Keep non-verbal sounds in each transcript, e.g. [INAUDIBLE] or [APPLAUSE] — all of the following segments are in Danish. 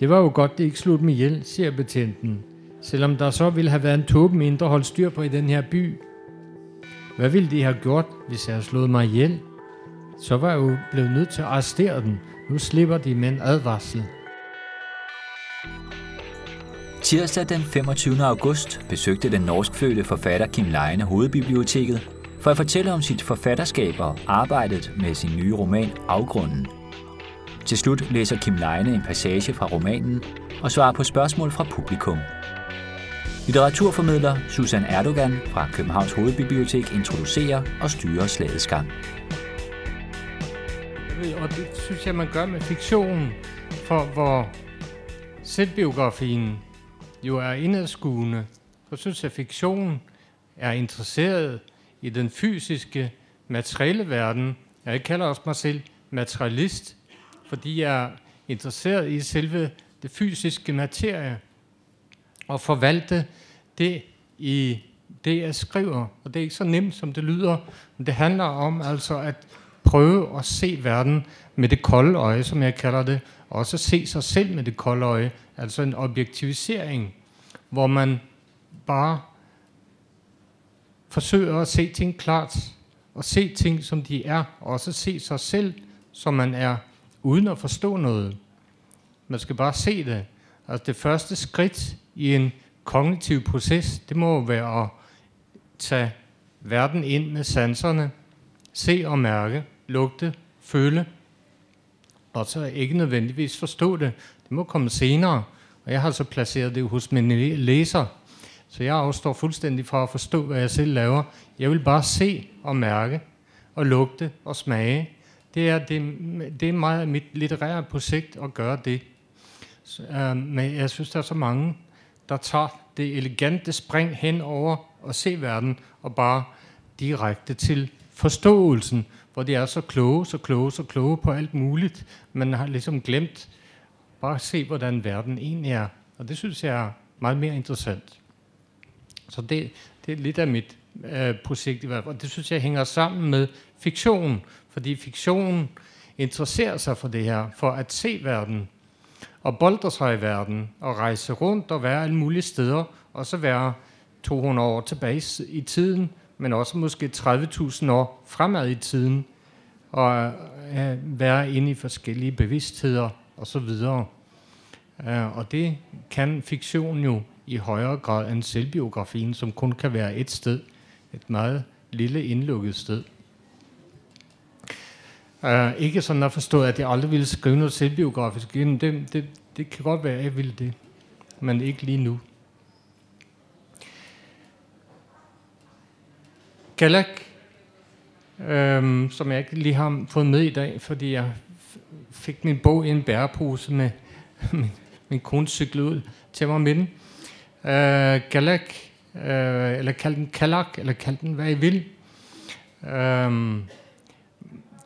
Det var jo godt, det ikke slut med ihjel, siger betjenten. Selvom der så ville have været en tåbe mindre holdt styr på i den her by. Hvad ville de have gjort, hvis jeg havde slået mig ihjel? Så var jeg jo blevet nødt til at arrestere den. Nu slipper de med en advarsel. Tirsdag den 25. august besøgte den norskfødte forfatter Kim Leine hovedbiblioteket for at fortælle om sit forfatterskab og arbejdet med sin nye roman Afgrunden. Til slut læser Kim Leine en passage fra romanen og svarer på spørgsmål fra publikum. Litteraturformidler Susan Erdogan fra Københavns Hovedbibliotek introducerer og styrer slagets gang. Og det synes jeg, man gør med fiktion, for hvor selvbiografien jo er indadskuende, så synes jeg, at fiktion er interesseret i den fysiske, materielle verden. Jeg kalder også mig selv materialist, fordi jeg er interesseret i selve det fysiske materie. Og forvalte det i det, jeg skriver. Og det er ikke så nemt, som det lyder, men det handler om altså at prøve at se verden med det kolde øje, som jeg kalder det, og også se sig selv med det kolde øje, altså en objektivisering, hvor man bare forsøger at se ting klart, og se ting, som de er, og også se sig selv, som man er, uden at forstå noget. Man skal bare se det. Altså det første skridt i en kognitiv proces, det må være at tage verden ind med sanserne, se og mærke, lugte, føle, og så ikke nødvendigvis forstå det. Det må komme senere, og jeg har så placeret det hos mine læser, så jeg afstår fuldstændig fra at forstå, hvad jeg selv laver. Jeg vil bare se og mærke og lugte og smage. Det er, det, det er meget mit litterære projekt at gøre det. Så, øh, men jeg synes, der er så mange, der tager det elegante spring hen over og se verden og bare direkte til forståelsen, hvor de er så kloge, så kloge, så kloge på alt muligt. Man har ligesom glemt bare at se, hvordan verden egentlig er. Og det synes jeg er meget mere interessant. Så det, det er lidt af mit øh, projekt i hvert fald. Og det synes jeg hænger sammen med fiktion, fordi fiktion interesserer sig for det her, for at se verden, og bolde sig i verden, og rejse rundt og være alle mulige steder, og så være 200 år tilbage i tiden, men også måske 30.000 år fremad i tiden, og øh, være inde i forskellige bevidstheder og så videre. Uh, og det kan fiktion jo i højere grad end selvbiografien, som kun kan være et sted, et meget lille indlukket sted. Uh, ikke sådan at forstå, at jeg aldrig ville skrive noget selvbiografisk. Det, det, det kan godt være, at jeg ville det, men ikke lige nu. Galak, øhm, som jeg ikke lige har fået med i dag, fordi jeg fik min bog i en bærepose med [LAUGHS] min, min kone cyklede ud til mig med den. Øh, Galak, øh, eller kald den Kalak, eller kald den hvad I vil. Øhm,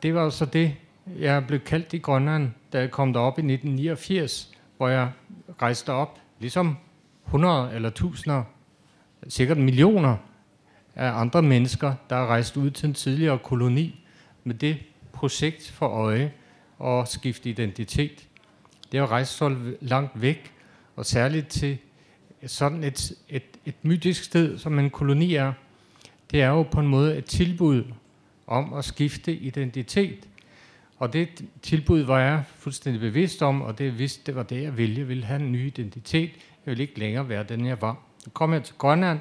det var så det, jeg blev kaldt i Grønland, da jeg kom derop i 1989, hvor jeg rejste op, ligesom 100 eller tusinder, sikkert millioner af andre mennesker, der er rejst ud til en tidligere koloni med det projekt for øje og skifte identitet. Det er at rejse så langt væk, og særligt til sådan et, et, et mytisk sted, som en koloni er, det er jo på en måde et tilbud om at skifte identitet. Og det tilbud var jeg fuldstændig bevidst om, og det vidste, det var det, jeg ville. Jeg ville have en ny identitet. Jeg ville ikke længere være den, jeg var. Så kom jeg til Grønland,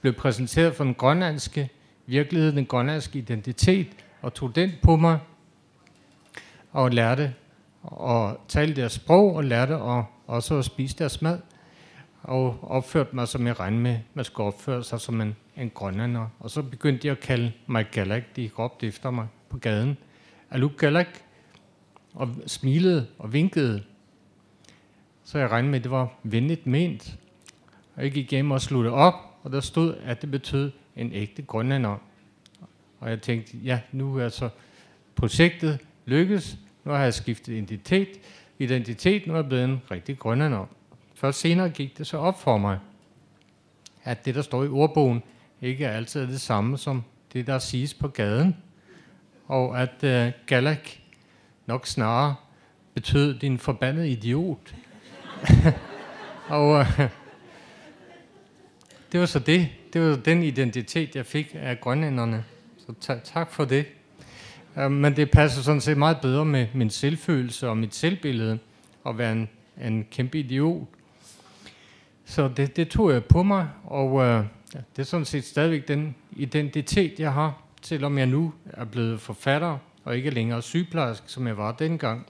blev præsenteret for den grønlandske virkelighed, den grønlandske identitet, og tog den på mig, og lærte at tale deres sprog, og lærte at, også at spise deres mad og opførte mig, som jeg regnede med, man skulle opføre sig som en, en grønlander. Og så begyndte de at kalde mig Galak. De råbte efter mig på gaden. Aluk Galak. Og smilede og vinkede. Så jeg regnede med, at det var venligt ment. Og jeg gik hjem og sluttede op, og der stod, at det betød en ægte grønlander. Og jeg tænkte, ja, nu er altså projektet lykkes. Nu har jeg skiftet identitet. Identitet, nu er jeg blevet en rigtig grønlander. Først senere gik det så op for mig, at det, der står i ordbogen, ikke er det samme som det, der siges på gaden, og at øh, Galak nok snarere betød din forbandede idiot. [LAUGHS] og øh, det var så det. Det var den identitet, jeg fik af grønlænderne. Så ta- tak for det. Øh, men det passer sådan set meget bedre med min selvfølelse og mit selvbillede at være en, en kæmpe idiot. Så det, det tog jeg på mig, og øh, Ja, det er sådan set stadigvæk den identitet, jeg har, selvom jeg nu er blevet forfatter og ikke længere sygeplejerske, som jeg var dengang.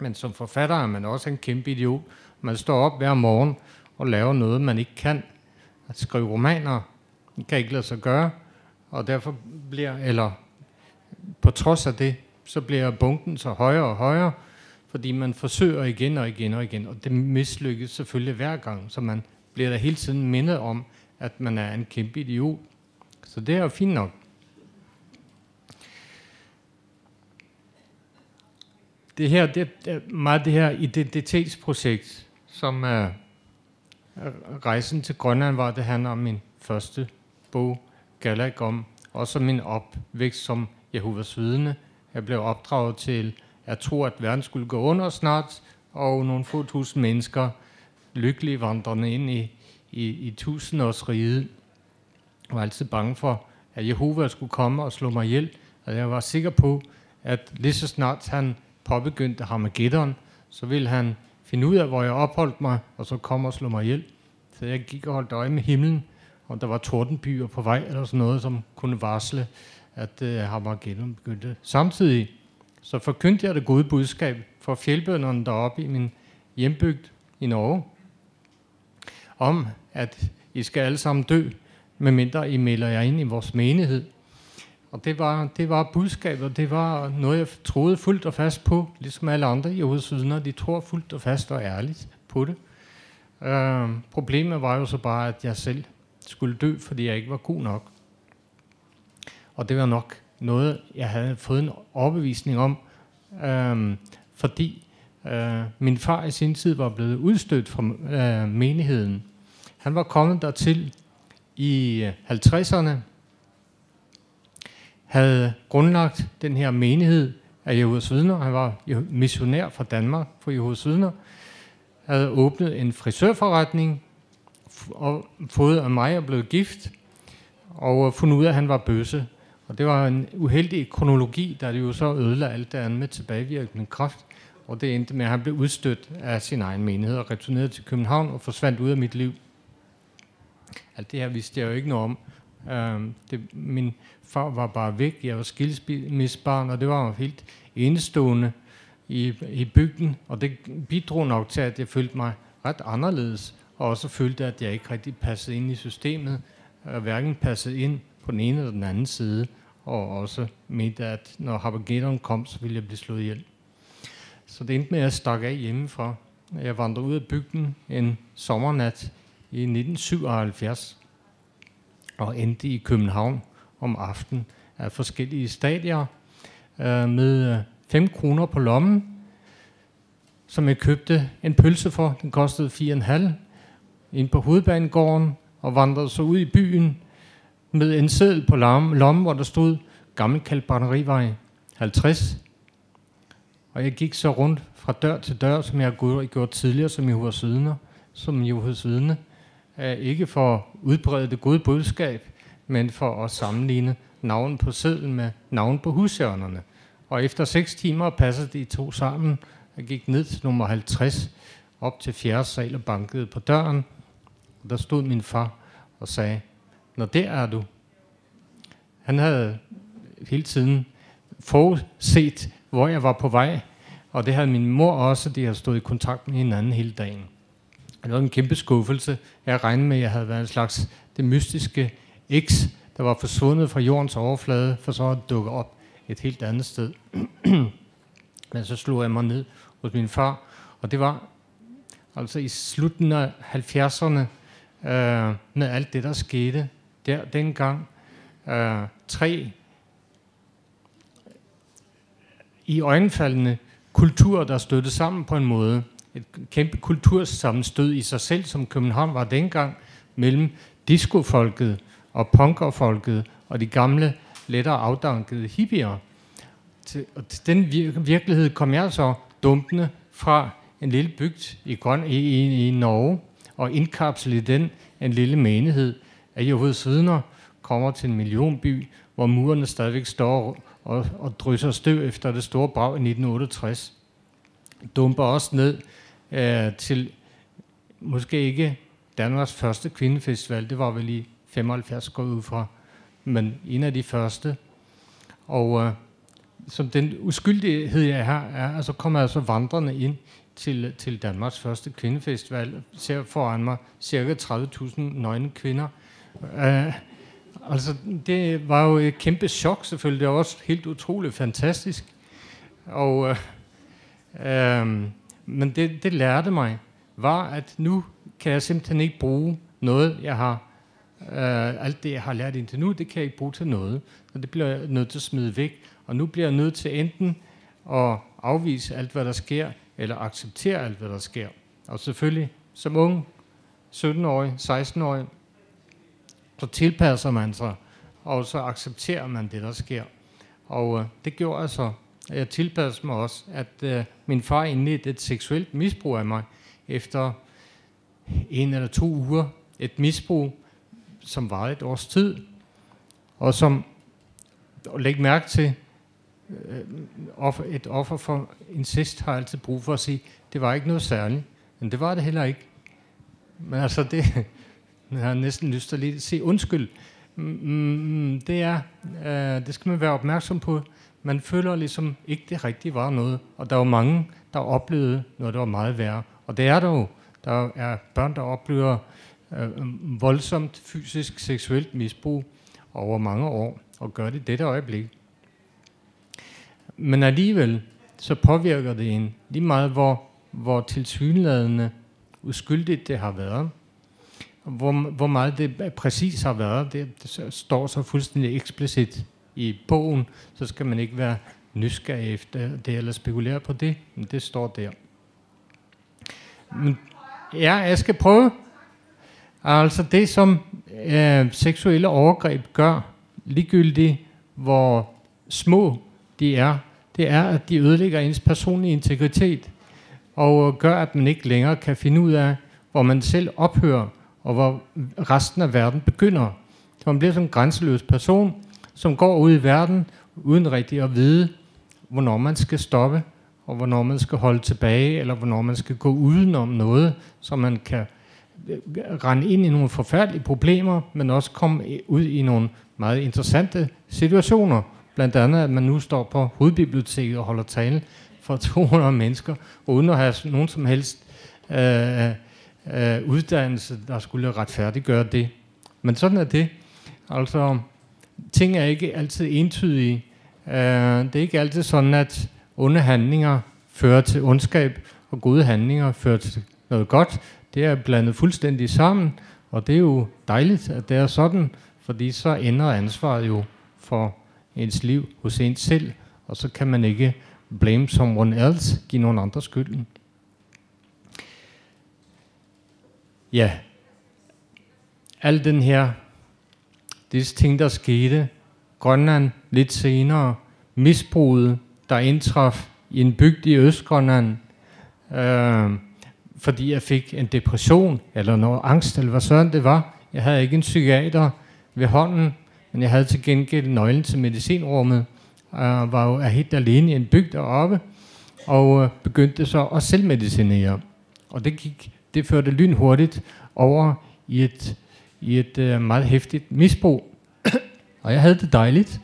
Men som forfatter er man også en kæmpe idiot. Man står op hver morgen og laver noget, man ikke kan. At skrive romaner kan ikke lade sig gøre, og derfor bliver, eller på trods af det, så bliver bunken så højere og højere, fordi man forsøger igen og igen og igen, og det mislykkes selvfølgelig hver gang, så man bliver der hele tiden mindet om, at man er en kæmpe idiot. Så det er jo fint nok. Det her, det er meget det her identitetsprojekt, som er rejsen til Grønland var, det handler om min første bog, Galak, om også min opvækst som Jehovas vidne. Jeg blev opdraget til at tro, at verden skulle gå under snart, og nogle få tusind mennesker lykkelige vandrende ind i, i, i tusindårsriget. Jeg var altid bange for, at Jehova skulle komme og slå mig ihjel. Og jeg var sikker på, at lige så snart han påbegyndte Harmageddon, så ville han finde ud af, hvor jeg opholdt mig, og så komme og slå mig ihjel. Så jeg gik og holdt øje med himlen, og der var tordenbyer på vej, eller sådan noget, som kunne varsle, at øh, Harmageddon begyndte. Samtidig så forkyndte jeg det gode budskab for fjeldbønderne deroppe i min hjembygd i Norge, om at I skal alle sammen dø, medmindre I melder jer ind i vores menighed. Og det var, det var budskabet, det var noget, jeg troede fuldt og fast på, ligesom alle andre Jehovas vidner, de tror fuldt og fast og ærligt på det. Øh, problemet var jo så bare, at jeg selv skulle dø, fordi jeg ikke var god nok. Og det var nok noget, jeg havde fået en overbevisning om, øh, fordi øh, min far i sin tid var blevet udstødt fra øh, menigheden. Han var kommet dertil i øh, 50'erne, havde grundlagt den her menighed af Jehovas vidner. Han var missionær fra Danmark for Jehovas vidner. Havde åbnet en frisørforretning og fået af mig og blevet gift og øh, fundet ud af, at han var bøsse. Og det var en uheldig kronologi, der det jo så ødelagde alt det andet med tilbagevirkende kraft. Og det endte med, at han blev udstødt af sin egen menighed og returneret til København og forsvandt ud af mit liv. Alt det her vidste jeg jo ikke noget om. Uh, det, min far var bare væk. Jeg var skilsmissebarn, og det var helt enestående i, i bygden. Og det bidrog nok til, at jeg følte mig ret anderledes. Og også følte, at jeg ikke rigtig passede ind i systemet. Og hverken passede ind på den ene eller den anden side. Og også mente, at når Habageddon kom, så ville jeg blive slået ihjel. Så det endte med, at jeg stak af hjemmefra. Jeg vandrede ud af bygden en sommernat i 1977 og endte i København om aftenen af forskellige stadier øh, med øh, 5 kroner på lommen, som jeg købte en pølse for. Den kostede 4,5 ind på hovedbanegården og vandrede så ud i byen med en seddel på lommen, hvor der stod Gammel Kalbarnerivej 50. Og jeg gik så rundt fra dør til dør, som jeg har gjort tidligere som Jehovas vidner, som Jehovas vidne. Ikke for at udbrede det gode budskab, men for at sammenligne navn på sedlen med navn på hushjørnerne. Og efter seks timer passede de to sammen. Jeg gik ned til nummer 50, op til fjerde sal og bankede på døren. Og der stod min far og sagde, Når der er du. Han havde hele tiden forudset, hvor jeg var på vej, og det havde min mor også, de havde stået i kontakt med hinanden hele dagen. Det var en kæmpe skuffelse. Jeg regnede med, at jeg havde været en slags det mystiske X, der var forsvundet fra jordens overflade, for så at dukke op et helt andet sted. [CLEARS THROAT] Men så slog jeg mig ned hos min far, og det var altså i slutningen af 70'erne, øh, med alt det, der skete der dengang, øh, tre i øjenfaldende kulturer, der støttede sammen på en måde. Et kæmpe kultursammenstød i sig selv, som København var dengang, mellem discofolket og punkerfolket og de gamle, lettere afdankede hippier. Til, og til den vir- virkelighed kom jeg så dumpende fra en lille bygd i, Grøn, i, i, i Norge, og indkapslet i den en lille menighed af Jehovas vidner, kommer til en millionby, hvor murene stadigvæk står og, og drysser støv efter det store brag i 1968. Dumper også ned øh, til måske ikke Danmarks første kvindefestival, det var vel i 75 gået ud fra, men en af de første. Og øh, som den uskyldighed, jeg har, er, altså kommer jeg så vandrende ind til, til Danmarks første kvindefestival, ser foran mig cirka 30.000 nøgne kvinder. Øh, altså, det var jo et kæmpe chok selvfølgelig, det var også helt utroligt fantastisk. Og, øh, øh, men det, det lærte mig, var, at nu kan jeg simpelthen ikke bruge noget, jeg har øh, alt det, jeg har lært indtil nu, det kan jeg ikke bruge til noget. Så det bliver jeg nødt til at smide væk. Og nu bliver jeg nødt til enten at afvise alt, hvad der sker, eller acceptere alt, hvad der sker. Og selvfølgelig, som ung, 17-årig, 16-årig, så tilpasser man sig, og så accepterer man det, der sker. Og øh, det gjorde jeg så. Jeg tilpassede mig også, at øh, min far indledte et seksuelt misbrug af mig efter en eller to uger. Et misbrug, som var et års tid, og som, og læg mærke til, øh, offer, et offer for incest har altid brug for at sige, det var ikke noget særligt, men det var det heller ikke. Men altså, det [LAUGHS] jeg har næsten lyst til at lige sige undskyld. Mm, mm, mm, det er, øh, det skal man være opmærksom på. Man føler ligesom ikke, det rigtige var noget. Og der var mange, der oplevede noget, der var meget værre. Og det er der jo. Der er børn, der oplever øh, voldsomt fysisk, seksuelt misbrug over mange år, og gør det dette øjeblik. Men alligevel, så påvirker det en lige meget, hvor, hvor tilsyneladende uskyldigt det har været. Hvor, hvor meget det præcis har været, det, det står så fuldstændig eksplicit i bogen, så skal man ikke være nysgerrig efter det eller spekulere på det, men det står der. Men ja, jeg skal prøve Altså det, som øh, seksuelle overgreb gør, ligegyldigt hvor små de er, det er, at de ødelægger ens personlige integritet, og gør, at man ikke længere kan finde ud af, hvor man selv ophører, og hvor resten af verden begynder. Så man bliver som en grænseløs person, som går ud i verden, uden rigtig at vide, hvornår man skal stoppe, og hvornår man skal holde tilbage, eller hvornår man skal gå udenom noget, så man kan øh, rende ind i nogle forfærdelige problemer, men også komme ud i nogle meget interessante situationer. Blandt andet, at man nu står på hovedbiblioteket og holder tale for [LAUGHS] 200 mennesker, uden at have nogen som helst øh, øh, uddannelse, der skulle retfærdiggøre det. Men sådan er det. Altså, ting er ikke altid entydige. Øh, det er ikke altid sådan, at onde handlinger fører til ondskab, og gode handlinger fører til noget godt det er blandet fuldstændig sammen, og det er jo dejligt, at det er sådan, fordi så ender ansvaret jo for ens liv hos ens selv, og så kan man ikke blame someone else, give nogen andre skylden. Ja, al den her, disse ting, der skete, Grønland lidt senere, misbruget, der indtraf i en bygd i Østgrønland, øh, fordi jeg fik en depression, eller noget angst, eller hvad sådan det var. Jeg havde ikke en psykiater ved hånden, men jeg havde til gengæld nøglen til medicinrummet, og var jo helt alene i en bygd deroppe, og øh, begyndte så at selvmedicinere. Og det, gik, det førte lynhurtigt over i et, i et øh, meget hæftigt misbrug. og jeg havde det dejligt.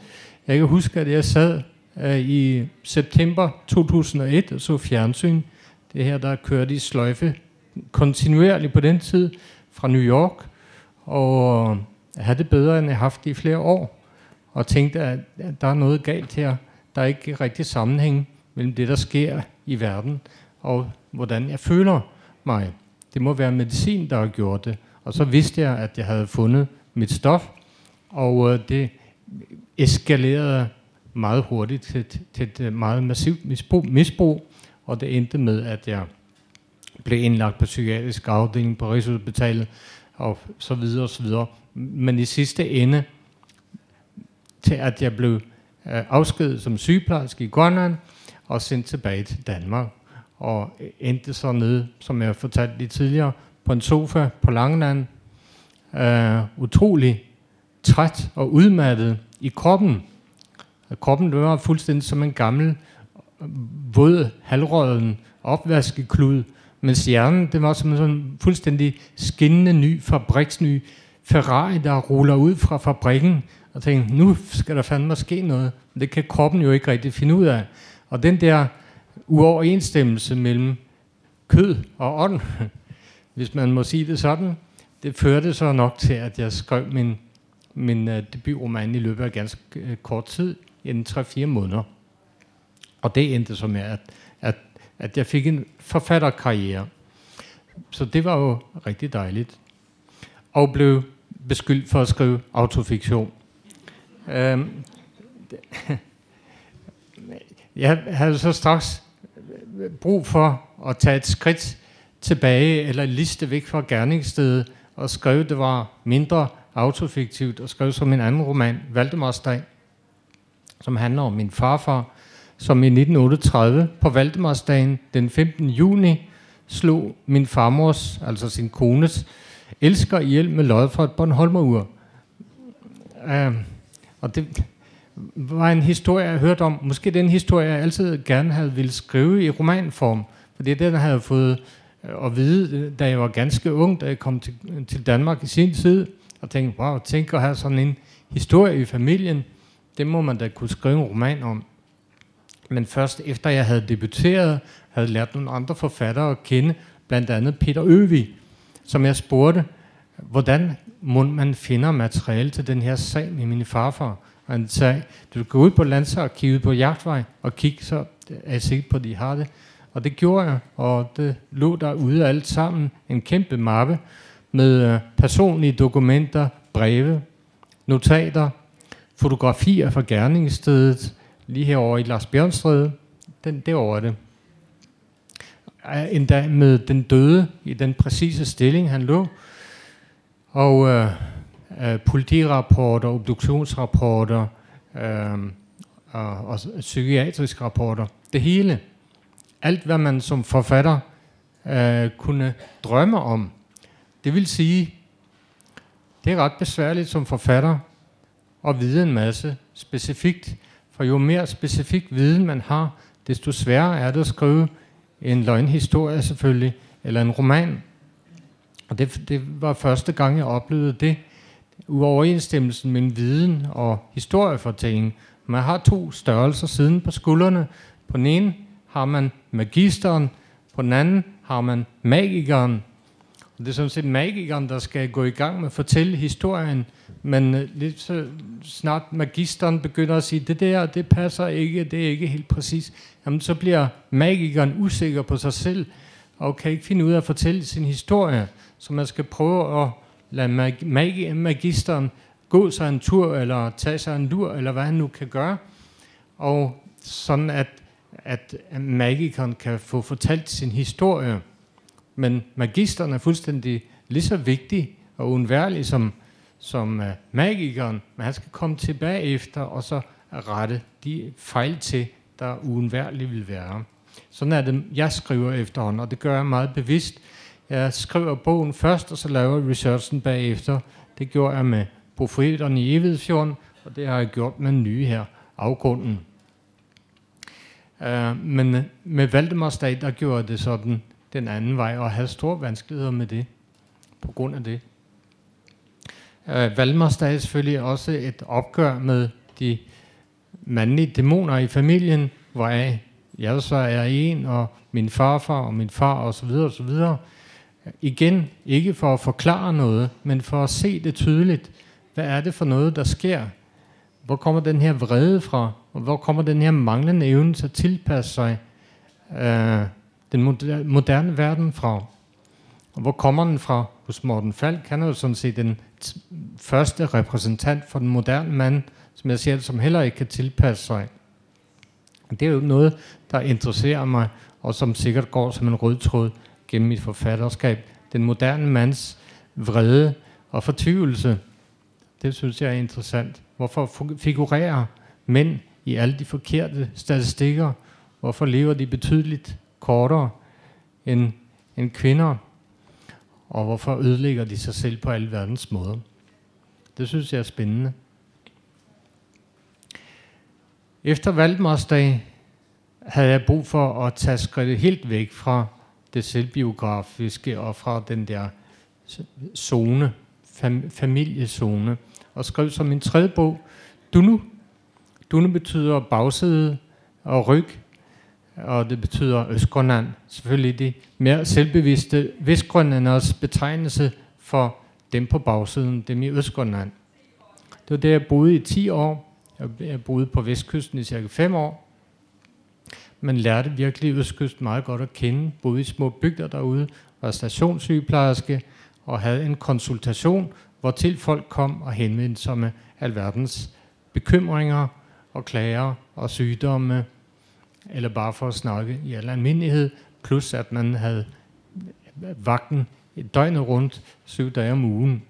Jeg kan huske, at jeg sad øh, i september 2001 og så fjernsyn, det her, der kørte i sløjfe kontinuerligt på den tid fra New York, og øh, jeg havde det bedre, end jeg haft det i flere år, og tænkte, at der er noget galt her. Der er ikke rigtig sammenhæng mellem det, der sker i verden, og hvordan jeg føler mig. Det må være medicin, der har gjort det. Og så vidste jeg, at jeg havde fundet mit stof, og øh, det eskalerede meget hurtigt til, til et øh, meget massivt misbrug, misbrug og det endte med, at jeg blev indlagt på psykiatrisk afdeling på Rigshospitalet, og så videre og så videre. Men i sidste ende, til at jeg blev øh, afskedet som sygeplejerske i Grønland, og sendt tilbage til Danmark. og endte så nede, som jeg fortalte lige tidligere, på en sofa på Langeland. øh, utrolig træt og udmattet i kroppen. Kroppen var fuldstændig som en gammel, våd, halvrøden opvaskeklud, mens hjernen, det var som en fuldstændig skinnende ny, fabriksny Ferrari, der ruller ud fra fabrikken, og tænkte, nu skal der fandme ske noget. Det kan kroppen jo ikke rigtig finde ud af. Og den der uoverensstemmelse mellem kød og ånd, hvis man må sige det sådan, det førte så nok til, at jeg skrev min, min uh, debutroman i løbet af ganske uh, kort tid, inden 3-4 måneder. Og det endte så med, at, at, at jeg fik en forfatterkarriere. Så det var jo rigtig dejligt. Og blev beskyldt for at skrive autofiktion. Øhm, [LAUGHS] jeg havde så straks brug for at tage et skridt tilbage, eller liste væk fra gerningsstedet, og skrive, det var mindre autofiktivt, og skrev som en anden roman, Valdemarsdag, som handler om min farfar, som i 1938 på Valdemarsdagen den 15. juni slog min farmors, altså sin kones, elsker ihjel med lod fra et Bornholmerur. Uh, og det var en historie, jeg hørte om. Måske den historie, jeg altid gerne havde ville skrive i romanform. For det er den, jeg havde fået at vide, da jeg var ganske ung, da jeg kom til, til Danmark i sin tid. Og tænkte, wow, tænk at have sådan en historie i familien. Det må man da kunne skrive en roman om. Men først efter jeg havde debuteret, havde lært nogle andre forfattere at kende, blandt andet Peter Øvig, som jeg spurgte, hvordan må man finder materiale til den her sag med min farfar. Og han sagde, du kan gå ud på Landsarkivet på Jagtvej og kigge, så er jeg sikker på, at de har det. Og det gjorde jeg, og det lå derude alt sammen, en kæmpe mappe med øh, personlige dokumenter, breve, notater, fotografier fra gerningsstedet, lige herovre i Lars Bjørnstræde, den, derovre det. Endda med den døde i den præcise stilling, han lå, og øh, øh, politirapporter, obduktionsrapporter øh, og, og psykiatriske rapporter. Det hele. Alt, hvad man som forfatter øh, kunne drømme om. Det vil sige, det er ret besværligt som forfatter at vide en masse specifikt. For jo mere specifik viden man har, desto sværere er det at skrive en løgnhistorie selvfølgelig, eller en roman. Og det, det var første gang, jeg oplevede det, uoverensstemmelsen mellem viden og historiefortælling. Man har to størrelser siden på skuldrene. På den ene har man magisteren, på den anden har man magikeren. Og det er sådan set magikeren, der skal gå i gang med at fortælle historien, men øh, lidt så snart magisteren begynder at sige, det der, det passer ikke, det er ikke helt præcis, jamen så bliver magikeren usikker på sig selv, og kan ikke finde ud af at fortælle sin historie. Så man skal prøve at lade mag- mag- magisteren gå sig en tur, eller tage sig en lur, eller hvad han nu kan gøre. Og sådan at, at magikeren kan få fortalt sin historie. Men magisteren er fuldstændig lige så vigtig og uundværlig som, som øh, magikeren, men han skal komme tilbage efter og så rette de fejl til, der uundværligt vil være. Sådan er det, jeg skriver efterhånden, og det gør jeg meget bevidst. Jeg skriver bogen først, og så laver jeg researchen bagefter. Det gjorde jeg med profeterne i Evighedsfjorden, og det har jeg gjort med nye her, afgrunden. Uh, men øh, med Valdemarsdag, der gjorde det sådan den anden vej, og havde store vanskeligheder med det, på grund af det. Øh, uh, Valdemarsdag er selvfølgelig også et opgør med de mandlige dæmoner i familien, hvor jeg jeg så er en, og min farfar og min far og så videre og så videre. Igen, ikke for at forklare noget, men for at se det tydeligt. Hvad er det for noget, der sker? Hvor kommer den her vrede fra? Og hvor kommer den her manglende evne til at tilpasse sig øh, den moderne verden fra? Og hvor kommer den fra? Hos Morten Falk, han er jo sådan set den første repræsentant for den moderne mand, som jeg ser det, som heller ikke kan tilpasse sig. Det er jo noget, der interesserer mig, og som sikkert går som en rød tråd gennem mit forfatterskab. Den moderne mands vrede og fortvivlelse. Det synes jeg er interessant. Hvorfor figurerer mænd i alle de forkerte statistikker? Hvorfor lever de betydeligt kortere end, end kvinder, og hvorfor ødelægger de sig selv på alle verdens måder. Det synes jeg er spændende. Efter Valdemarsdag havde jeg brug for at tage skridtet helt væk fra det selvbiografiske og fra den der zone, fam, familiezone, og skrev som min tredje bog, Dunu. Dune betyder bagside og ryg, og det betyder Østgrønland. Selvfølgelig de mere selvbevidste Vestgrønlanders betegnelse for dem på bagsiden, dem i Østgrønland. Det var der, jeg boede i 10 år. Jeg boede på Vestkysten i cirka 5 år. Man lærte virkelig Østkysten meget godt at kende. Boede i små bygder derude, var stationssygeplejerske og havde en konsultation, hvor til folk kom og henvendte sig med alverdens bekymringer og klager og sygdomme, eller bare for at snakke i al almindelighed, plus at man havde vagten døgnet rundt, syv dage om ugen.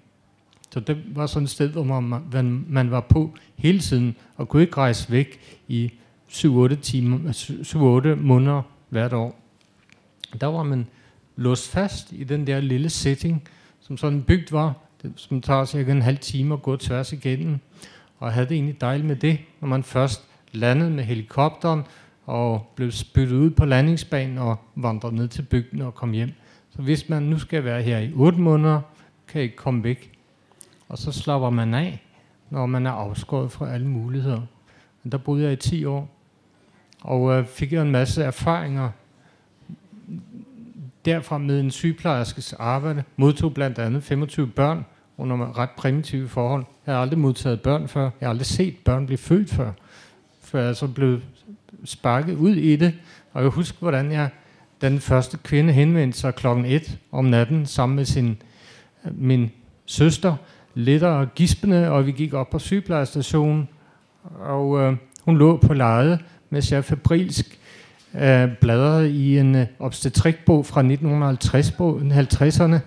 Så det var sådan et sted, hvor man, man var på hele tiden, og kunne ikke rejse væk i 7-8 timer, 7-8 måneder hvert år. Der var man låst fast i den der lille setting, som sådan en bygd var, som tager cirka en halv time at gå tværs igennem, og havde det egentlig dejligt med det, når man først landede med helikopteren, og blev spyttet ud på landingsbanen og vandrede ned til bygden og kom hjem. Så hvis man nu skal være her i 8 måneder, kan ikke komme væk. Og så slapper man af, når man er afskåret fra alle muligheder. Men der boede jeg i 10 år, og øh, fik jeg en masse erfaringer derfra med en sygeplejerskes arbejde. Modtog blandt andet 25 børn under ret primitive forhold. Jeg har aldrig modtaget børn før. Jeg har aldrig set børn blive født før. For jeg så blev sparket ud i det. Og jeg husker, hvordan jeg, den første kvinde henvendte sig klokken 1 om natten sammen med sin, min søster, lidt og gispende, og vi gik op på sygeplejestationen, og øh, hun lå på lejet, mens jeg febrilsk øh, bladrede i en øh, obstetrikbog fra 1950'erne,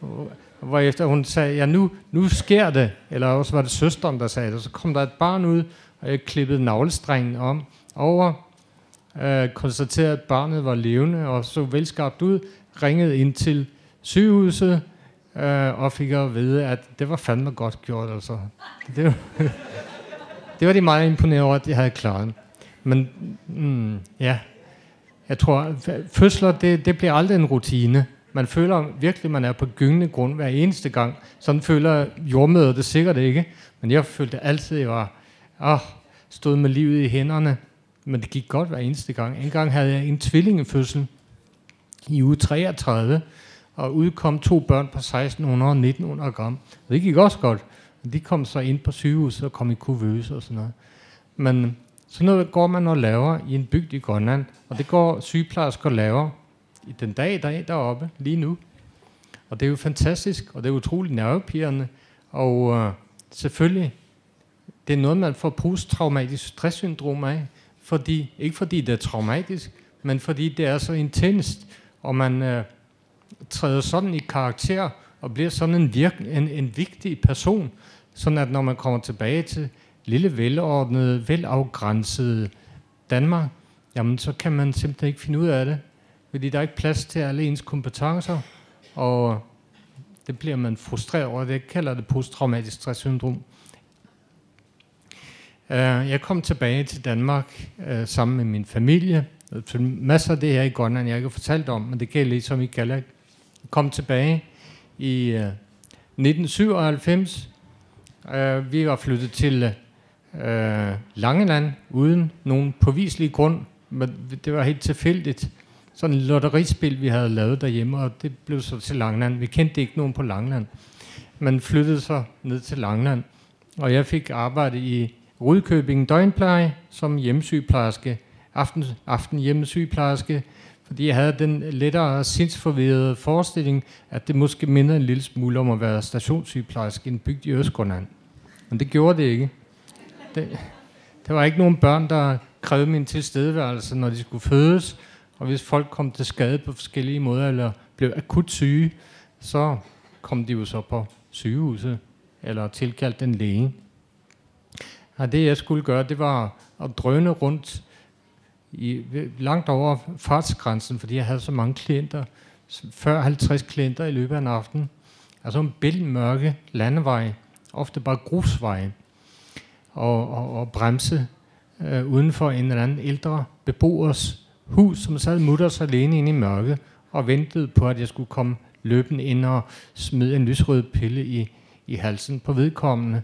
hvor [LAUGHS] efter hun sagde, ja nu, nu sker det, eller også var det søsteren, der sagde det, så kom der et barn ud, og jeg klippede navlestrengen om over, øh, konstaterede, at barnet var levende og så velskabt ud, ringede ind til sygehuset, øh, og fik at vide, at det var fandme godt gjort. Altså. Det, var, [LAUGHS] det var de meget imponeret over, at de havde klaret. Men mm, ja, jeg tror, fødsler, det, det bliver aldrig en rutine. Man føler virkelig, at man er på gyngende grund hver eneste gang. Sådan føler jordmøder det sikkert ikke. Men jeg følte altid, at jeg var åh, stod med livet i hænderne. Men det gik godt hver eneste gang. En gang havde jeg en tvillingefødsel i uge 33, og udkom to børn på 1600 og 1900 gram. Og det gik også godt. De kom så ind på sygehuset og kom i kuvøse og sådan noget. Men sådan noget går man og laver i en bygd i Grønland, og det går sygeplejersker og laver den dag, der er deroppe lige nu. Og det er jo fantastisk, og det er utroligt nervepirrende. Og øh, selvfølgelig, det er noget, man får posttraumatisk stresssyndrom af. Fordi, ikke fordi det er traumatisk, men fordi det er så intenst, og man øh, træder sådan i karakter, og bliver sådan en, virk, en, en vigtig person, sådan at når man kommer tilbage til lille, velordnede, velafgrænsede Danmark, jamen så kan man simpelthen ikke finde ud af det fordi der er ikke plads til alle ens kompetencer, og det bliver man frustreret over. Det kalder det posttraumatisk stresssyndrom. Øh, jeg kom tilbage til Danmark øh, sammen med min familie. Masser af det her i Grønland, jeg ikke har fortalt om, men det gælder ligesom i Galak. Jeg kom tilbage i øh, 1997. Vi var flyttet til Langeland uden nogen påviselig grund, men det var helt tilfældigt sådan et lotterispil, vi havde lavet derhjemme, og det blev så til Langland. Vi kendte ikke nogen på Langland. Man flyttede så ned til Langland, og jeg fik arbejde i Rudkøbing døgnpleje som hjemmesygeplejerske, aften, aften hjemmesygeplejerske, fordi jeg havde den lettere sindsforvirrede forestilling, at det måske minder en lille smule om at være stationssygeplejerske i en bygd i Østgrønland. Men det gjorde det ikke. Det, der var ikke nogen børn, der krævede min tilstedeværelse, når de skulle fødes, og hvis folk kom til skade på forskellige måder, eller blev akut syge, så kom de jo så på sygehuset, eller tilkaldt en læge. Og det jeg skulle gøre, det var at drøne rundt i, langt over fartsgrænsen, fordi jeg havde så mange klienter, før 50 klienter i løbet af en aften. Altså en mørke landevej, ofte bare grusvej, og, og, og bremse øh, uden for en eller anden ældre beboers hus, som sad mutters alene inde i mørke, og ventede på, at jeg skulle komme løbende ind og smide en lysrød pille i, i halsen på vedkommende.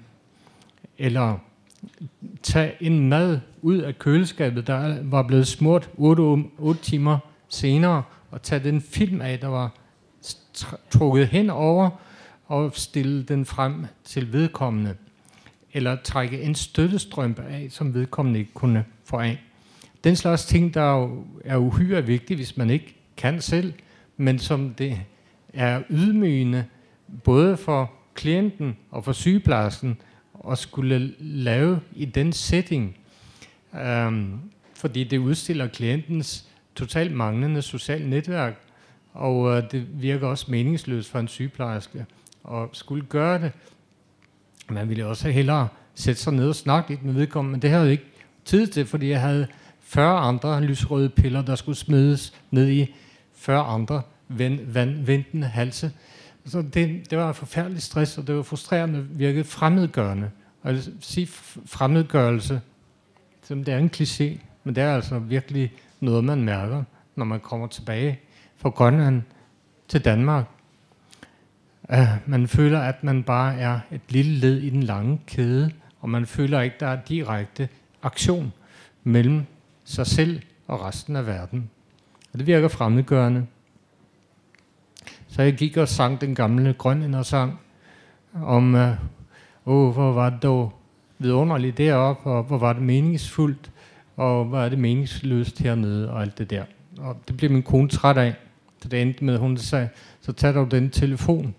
Eller tage en mad ud af køleskabet, der var blevet smurt 8, 8 timer senere, og tage den film af, der var trukket hen over, og stille den frem til vedkommende. Eller trække en støttestrømpe af, som vedkommende ikke kunne få af. Den slags ting, der er uhyre vigtige, hvis man ikke kan selv, men som det er ydmygende, både for klienten og for sygeplejersken, at skulle lave i den setting. Um, fordi det udstiller klientens totalt manglende socialt netværk, og øh, det virker også meningsløst for en sygeplejerske at skulle gøre det. Man ville også hellere sætte sig ned og snakke lidt med vedkommende, men det havde jeg ikke tid til, fordi jeg havde 40 andre lysrøde piller, der skulle smides ned i 40 andre vend, vend, ventende halse. Så det, det var en forfærdelig stress, og det var frustrerende, virkede fremmedgørende. Og jeg vil sige fremmedgørelse, som det er en kliché, men det er altså virkelig noget, man mærker, når man kommer tilbage fra Grønland til Danmark. Uh, man føler, at man bare er et lille led i den lange kæde, og man føler ikke, der er direkte aktion mellem sig selv og resten af verden. Og det virker fremmedgørende. Så jeg gik og sang den gamle grønlænder sang om, øh, åh, hvor var det dog vidunderligt deroppe, og hvor var det meningsfuldt, og hvor er det meningsløst hernede, og alt det der. Og det blev min kone træt af. Så det endte med, at hun sagde, så tag dog den telefon.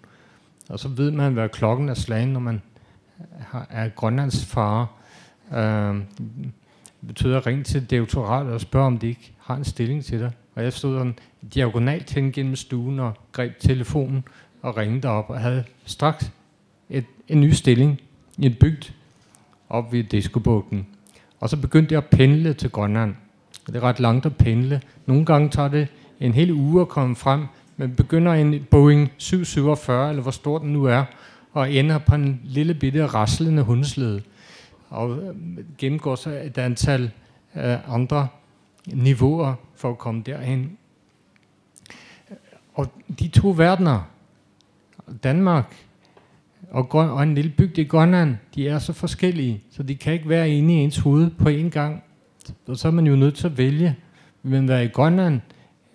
Og så ved man, hvad klokken er slagen, når man er Grønlands far. Øh, betyder at ringe til direktoratet og spørge, om de ikke har en stilling til dig. Og jeg stod sådan diagonalt hen gennem stuen og greb telefonen og ringede op og havde straks et, en ny stilling i et bygd op ved Diskobugten. Og så begyndte jeg at pendle til Grønland. Og det er ret langt at pendle. Nogle gange tager det en hel uge at komme frem, men begynder en Boeing 747, eller hvor stor den nu er, og ender på en lille bitte raslende hundeslede. Og øh, gennemgår så et antal øh, andre niveauer for at komme derhen. Og de to verdener, Danmark og, og en lille bygd i Grønland, de er så forskellige, så de kan ikke være inde i ens hoved på én gang. Og så er man jo nødt til at vælge, vil man være i Grønland,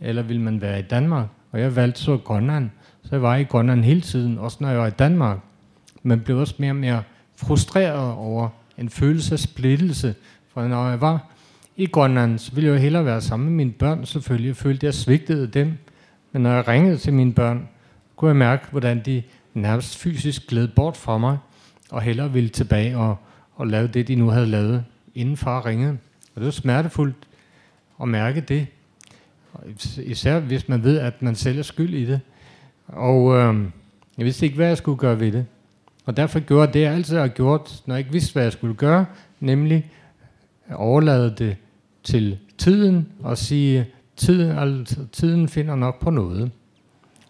eller vil man være i Danmark? Og jeg valgte så Grønland, så jeg var i Grønland hele tiden, også når jeg var i Danmark. Man blev også mere og mere frustreret over en følelse af splittelse, for når jeg var i Grønland, så ville jeg jo hellere være sammen med mine børn selvfølgelig. Jeg følte, at jeg svigtede dem. Men når jeg ringede til mine børn, kunne jeg mærke, hvordan de nærmest fysisk gled bort fra mig, og hellere ville tilbage og, og lave det, de nu havde lavet, inden far ringede. Og det var smertefuldt at mærke det. Især hvis man ved, at man selv er skyld i det. Og øh, jeg vidste ikke, hvad jeg skulle gøre ved det. Og derfor gjorde det, jeg altid har gjort, når jeg ikke vidste, hvad jeg skulle gøre, nemlig overlade det til tiden og sige, tiden, altså, tiden finder nok på noget.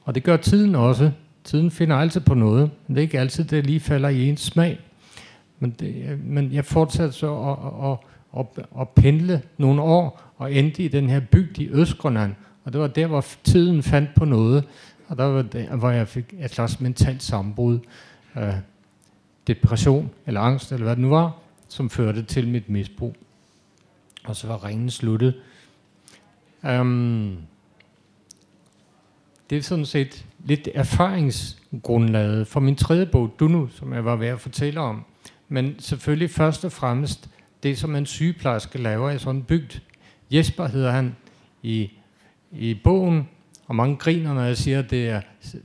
Og det gør tiden også. Tiden finder altid på noget, men det er ikke altid, det lige falder i ens smag. Men, det, men jeg fortsatte så at, at, at, at pendle nogle år, og endte i den her bygd i Østgrønland. Og det var der, hvor tiden fandt på noget, og der var der, hvor jeg fik et slags mentalt sammenbrud, øh, depression eller angst, eller hvad det nu var, som førte til mit misbrug og så var ringen sluttet. Um, det er sådan set lidt erfaringsgrundlaget for min tredje bog, Dunu, som jeg var ved at fortælle om. Men selvfølgelig først og fremmest det, som en sygeplejerske laver i sådan en bygd. Jesper hedder han i, i bogen, og mange griner, når jeg siger, at det er,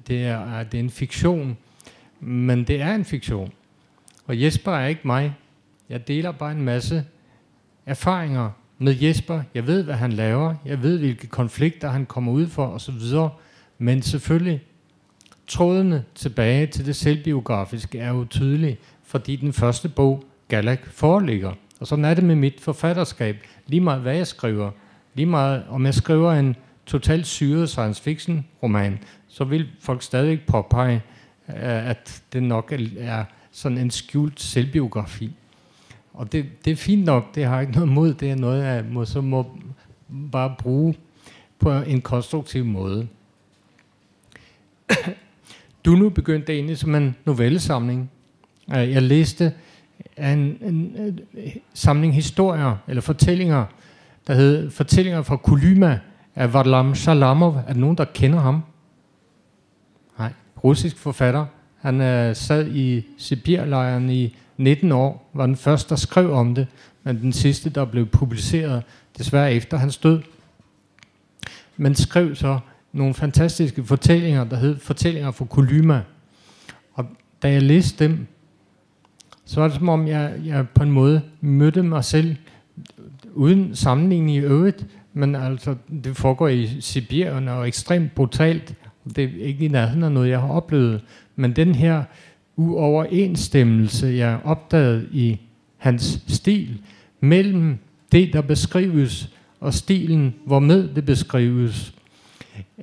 det er, det er en fiktion. Men det er en fiktion. Og Jesper er ikke mig. Jeg deler bare en masse erfaringer med Jesper. Jeg ved, hvad han laver. Jeg ved, hvilke konflikter han kommer ud for osv. Men selvfølgelig, trådene tilbage til det selvbiografiske er jo tydelige, fordi den første bog, Galak, foreligger. Og sådan er det med mit forfatterskab. Lige meget hvad jeg skriver, lige meget om jeg skriver en totalt syret science fiction roman, så vil folk stadig påpege, at det nok er sådan en skjult selvbiografi. Og det, det er fint nok, det har jeg ikke noget mod, det er noget, jeg må, så må bare bruge på en konstruktiv måde. Du nu begyndte egentlig som en novellesamling. Øh, jeg læste en, en, en samling historier, eller fortællinger, der hed Fortællinger fra Kolyma af Varlam Shalamov. Er der nogen, der kender ham? Russisk forfatter. Han øh, sad i Sibirlejren i 19 år, var den første, der skrev om det, men den sidste, der blev publiceret, desværre efter hans død. Men skrev så nogle fantastiske fortællinger, der hed Fortællinger fra Kolyma. Og da jeg læste dem, så var det som om, jeg, jeg på en måde mødte mig selv, uden sammenligning i øvrigt, men altså, det foregår i Sibirien og ekstremt brutalt. Det er ikke i nærheden af noget, jeg har oplevet. Men den her uoverensstemmelse, jeg opdagede i hans stil, mellem det, der beskrives, og stilen, hvormed det beskrives.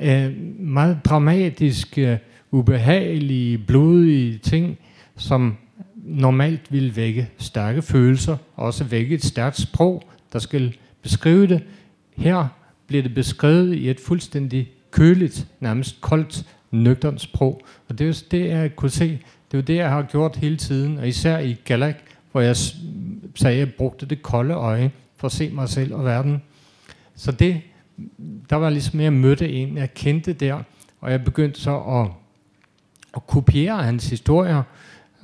Øh, meget dramatiske, ubehagelige, blodige ting, som normalt vil vække stærke følelser, og også vække et stærkt sprog, der skal beskrive det. Her bliver det beskrevet i et fuldstændig køligt, nærmest koldt, nøgternt sprog. Og det er jo det, jeg kunne se. Det er jo det, jeg har gjort hele tiden, og især i Galak, hvor jeg sagde, at jeg brugte det kolde øje for at se mig selv og verden. Så det, der var ligesom, jeg mødte en, jeg kendte der, og jeg begyndte så at, at kopiere hans historier,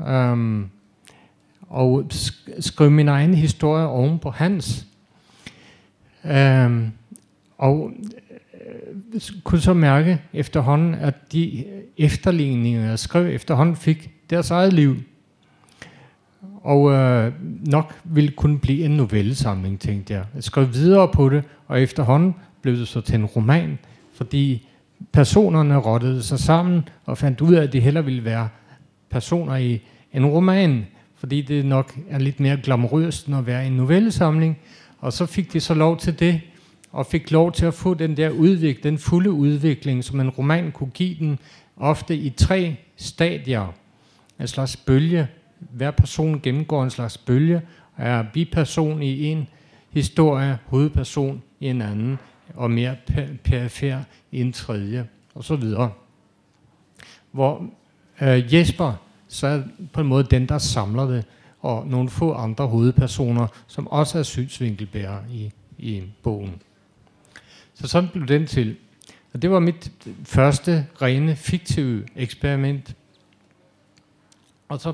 øhm, og skrive min egen historie oven på hans. Øhm, og kunne så mærke efterhånden, at de øh, efterligninger, jeg skrev efterhånden, fik deres eget liv. Og øh, nok ville kunne blive en novellesamling, tænkte jeg. Jeg skrev videre på det, og efterhånden blev det så til en roman, fordi personerne rottede sig sammen og fandt ud af, at de heller ville være personer i en roman, fordi det nok er lidt mere glamourøst end at være i en novellesamling. Og så fik de så lov til det, og fik lov til at få den der udvikling, den fulde udvikling, som en roman kunne give den, ofte i tre stadier. En slags bølge. Hver person gennemgår en slags bølge, og er biperson i en historie, hovedperson i en anden, og mere perifer i en tredje, og så videre. Hvor øh, Jesper så er på en måde den, der samler det, og nogle få andre hovedpersoner, som også er synsvinkelbærere i, i bogen. Så sådan blev den til. Og det var mit første rene fiktive eksperiment. Og så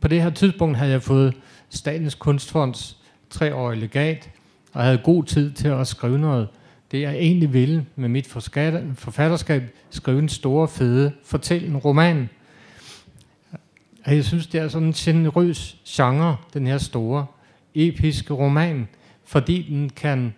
på det her tidspunkt havde jeg fået Statens Kunstfonds treårige legat, og havde god tid til at skrive noget. Det jeg egentlig ville med mit forfatterskab, skrive en stor, fede, fortællende roman, og jeg synes, det er sådan en generøs genre, den her store episke roman, fordi den kan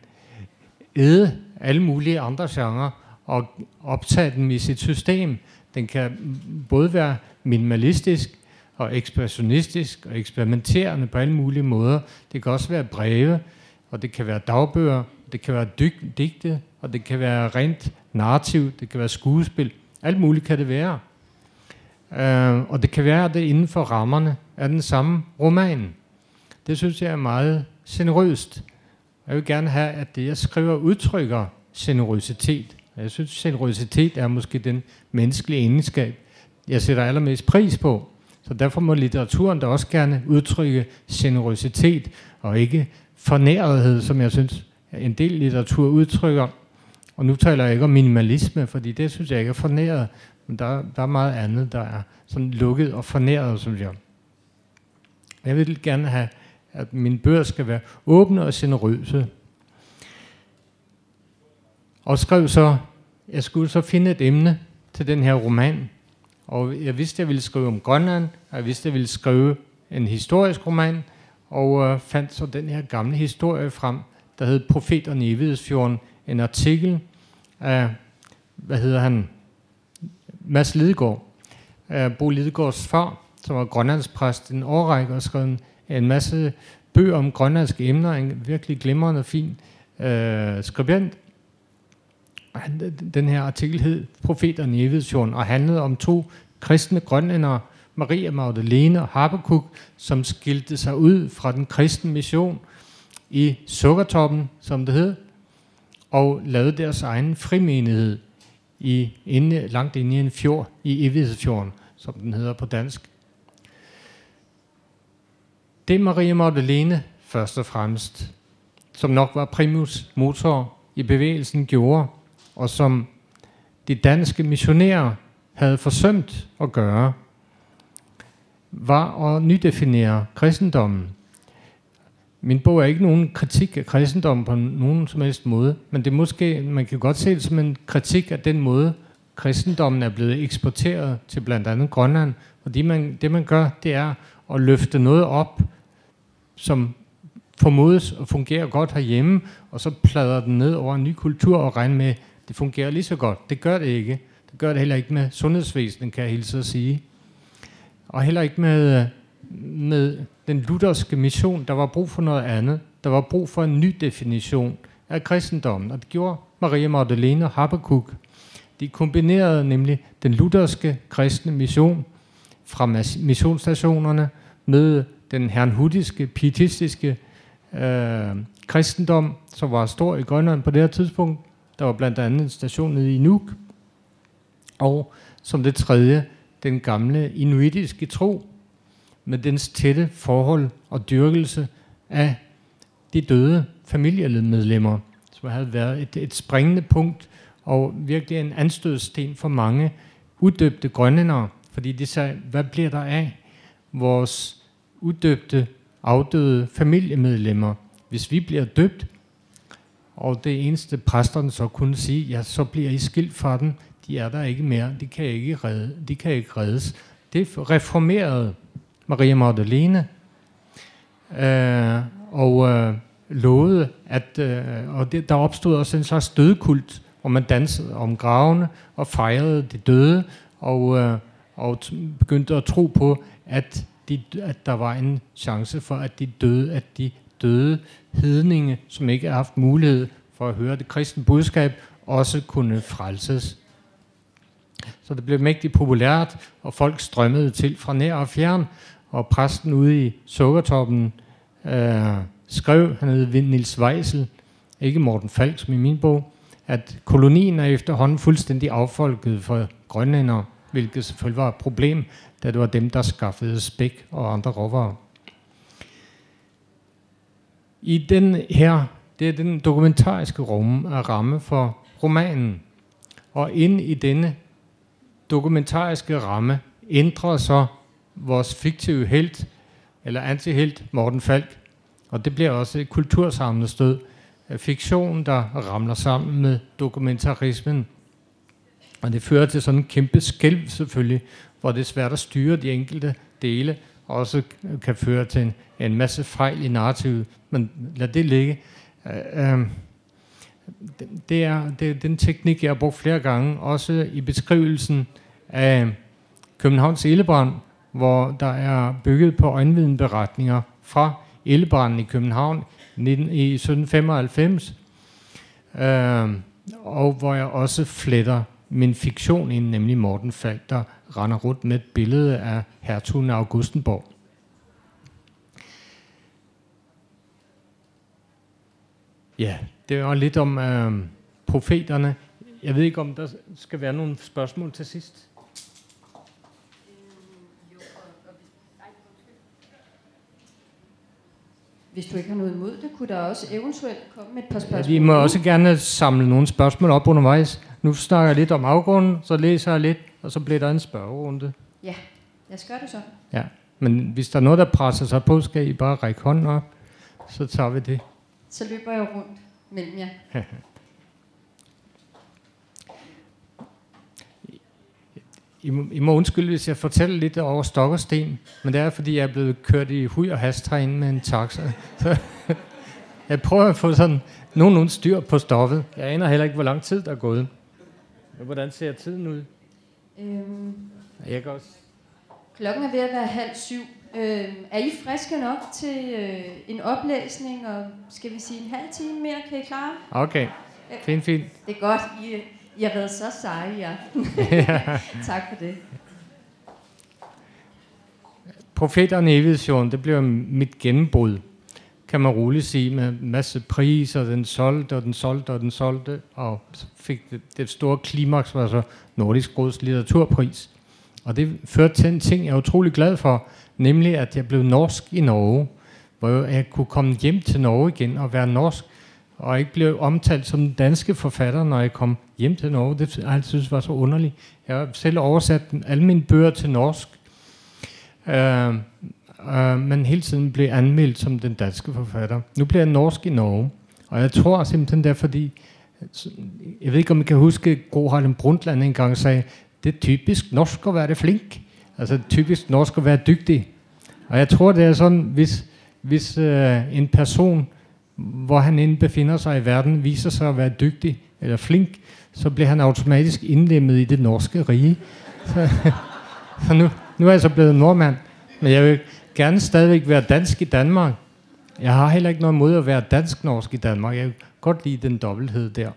æde alle mulige andre genrer og optage dem i sit system. Den kan både være minimalistisk og ekspressionistisk og eksperimenterende på alle mulige måder. Det kan også være breve, og det kan være dagbøger, det kan være dyg- digte, og det kan være rent narrativ, det kan være skuespil. Alt muligt kan det være. Uh, og det kan være, at det inden for rammerne af den samme roman. Det synes jeg er meget generøst. Jeg vil gerne have, at det, jeg skriver, udtrykker generøsitet. Jeg synes, generøsitet er måske den menneskelige egenskab, jeg sætter allermest pris på. Så derfor må litteraturen da også gerne udtrykke generøsitet, og ikke fornærethed, som jeg synes, en del litteratur udtrykker. Og nu taler jeg ikke om minimalisme, fordi det synes jeg ikke er fornæret, men der, der er meget andet, der er sådan lukket og fornæret, synes jeg. Jeg vil gerne have, at mine bøger skal være åbne og generøse. Og skrev så, jeg skulle så finde et emne til den her roman. Og jeg vidste, jeg ville skrive om Grønland, og jeg vidste, jeg ville skrive en historisk roman, og øh, fandt så den her gamle historie frem, der hed Profeterne i Videsfjorden, en artikel af, hvad hedder han, Mads Lidegaard, uh, Bo Lidegaards far, som var grønlandspræst en årrække og skrev en, en masse bøger om grønlandske emner, en virkelig glimrende fin øh, skribent. Den her artikel hed Profeterne i Evidsjorden, og handlede om to kristne grønlændere, Maria Magdalene og Habakkuk, som skilte sig ud fra den kristne mission i Sukkertoppen, som det hed, og lavede deres egen frimenighed i, inde, langt inde i en fjord i Evighedsfjorden, som den hedder på dansk. Det Maria Magdalene først og fremmest, som nok var primus motor i bevægelsen, gjorde, og som de danske missionærer havde forsømt at gøre, var at nydefinere kristendommen. Min bog er ikke nogen kritik af kristendommen på nogen som helst måde, men det er måske, man kan godt se det som en kritik af den måde, kristendommen er blevet eksporteret til blandt andet Grønland. Fordi man, det man gør, det er at løfte noget op, som formodes at fungere godt herhjemme, og så plader den ned over en ny kultur og regner med, det fungerer lige så godt. Det gør det ikke. Det gør det heller ikke med sundhedsvæsenet, kan jeg hilse at sige. Og heller ikke med, med den lutherske mission. Der var brug for noget andet. Der var brug for en ny definition af kristendommen, og det gjorde Maria Magdalene og Habakkuk. De kombinerede nemlig den lutherske kristne mission fra missionsstationerne med den hernhudiske, pietistiske øh, kristendom, som var stor i Grønland på det her tidspunkt. Der var blandt andet en station nede i Nuuk. Og som det tredje, den gamle inuitiske tro, med dens tætte forhold og dyrkelse af de døde familiemedlemmer, som havde været et, et springende punkt og virkelig en anstødsten for mange uddøbte grønlændere, fordi de sagde, hvad bliver der af vores udøbte, afdøde familiemedlemmer, hvis vi bliver døbt? Og det eneste præsterne så kunne sige, ja, så bliver I skilt fra dem, de er der ikke mere, de kan ikke, redde, de kan ikke reddes. Det reformerede Maria Magdalene, øh, og øh, lovede, at øh, og det, der opstod også en slags dødekult, hvor man dansede om gravene og fejrede de døde, og, øh, og begyndte at tro på, at, de, at der var en chance for, at de døde, at de døde hedninge, som ikke har haft mulighed for at høre det kristne budskab, også kunne frelses. Så det blev mægtigt populært, og folk strømmede til fra nær og fjern, og præsten ude i Sukkertoppen øh, skrev, han hed Nils Weisel, ikke Morten Falk som i min bog, at kolonien er efterhånden fuldstændig affolket for grønlændere, hvilket selvfølgelig var et problem, da det var dem, der skaffede spæk og andre råvarer. I den her, det er den dokumentariske rum af ramme for romanen. Og ind i denne dokumentariske ramme ændrer så vores fiktive helt, eller antihelt, Morten Falk. Og det bliver også et kultursamlet stød fiktion, der ramler sammen med dokumentarismen. Og det fører til sådan en kæmpe skælv selvfølgelig, hvor det er svært at styre de enkelte dele, og også kan føre til en, en masse fejl i narrativet. Men lad det ligge. Uh, det er, det er den teknik, jeg har brugt flere gange, også i beskrivelsen af Københavns ildebrand, hvor der er bygget på øjenvidenberetninger fra ildebranden i København 19, i 1795, øh, og hvor jeg også fletter min fiktion ind, nemlig Morten Falk, der render rundt med et billede af hertugen Augustenborg. Ja, det var lidt om øh, profeterne. Jeg ved ikke, om der skal være nogle spørgsmål til sidst. Hvis du ikke har noget imod det, kunne der også eventuelt komme et par spørgsmål. Ja, vi må også gerne samle nogle spørgsmål op undervejs. Nu snakker jeg lidt om afgrunden, så læser jeg lidt, og så bliver der en spørgerunde. Ja, jeg skal det så. Ja, men hvis der er noget, der presser sig på, skal I bare række hånden op, så tager vi det. Så løber jeg rundt mellem jer. [LAUGHS] I må, I må undskylde, hvis jeg fortæller lidt over stok og sten, men det er, fordi jeg er blevet kørt i hui og hast herinde med en taxa. [LAUGHS] Så jeg prøver at få sådan nogenlunde styr på stoffet. Jeg aner heller ikke, hvor lang tid der er gået. Hvordan ser tiden ud? Øhm, jeg kan også... Klokken er ved at være halv syv. Øh, er I friske nok til øh, en oplæsning, og skal vi sige en halv time mere? Kan I klare? Okay, fint, fint. Det er godt. I, I har været så seje i aften. [LAUGHS] [LAUGHS] tak for det. Profeterne i vision, det blev mit gennembrud, kan man roligt sige, med masse priser, den solgte, og den solgte, og den solgte, og så fik det, det store klimaks, var så Nordisk Råds litteraturpris. Og det førte til en ting, jeg er utrolig glad for, nemlig at jeg blev norsk i Norge, hvor jeg kunne komme hjem til Norge igen og være norsk, og ikke blev omtalt som danske forfatter, når jeg kom hjem til Norge. Det jeg synes var så underligt. Jeg har selv oversat alle mine bøger til norsk, øh, øh, men hele tiden blev anmeldt som den danske forfatter. Nu bliver jeg norsk i Norge, og jeg tror simpelthen det fordi, jeg ved ikke om I kan huske, Gro Harlem Brundtland engang sagde, det er typisk norsk at være det flink. Altså typisk norsk at være dygtig. Og jeg tror, det er sådan, hvis, hvis øh, en person, hvor han end befinder sig i verden, viser sig at være dygtig eller flink, så bliver han automatisk indlemmet i det norske rige. Så, [LAUGHS] så nu, nu er jeg så blevet nordmand, men jeg vil gerne stadigvæk være dansk i Danmark. Jeg har heller ikke noget mod at være dansk-norsk i Danmark. Jeg kan godt lide den dobbelthed der.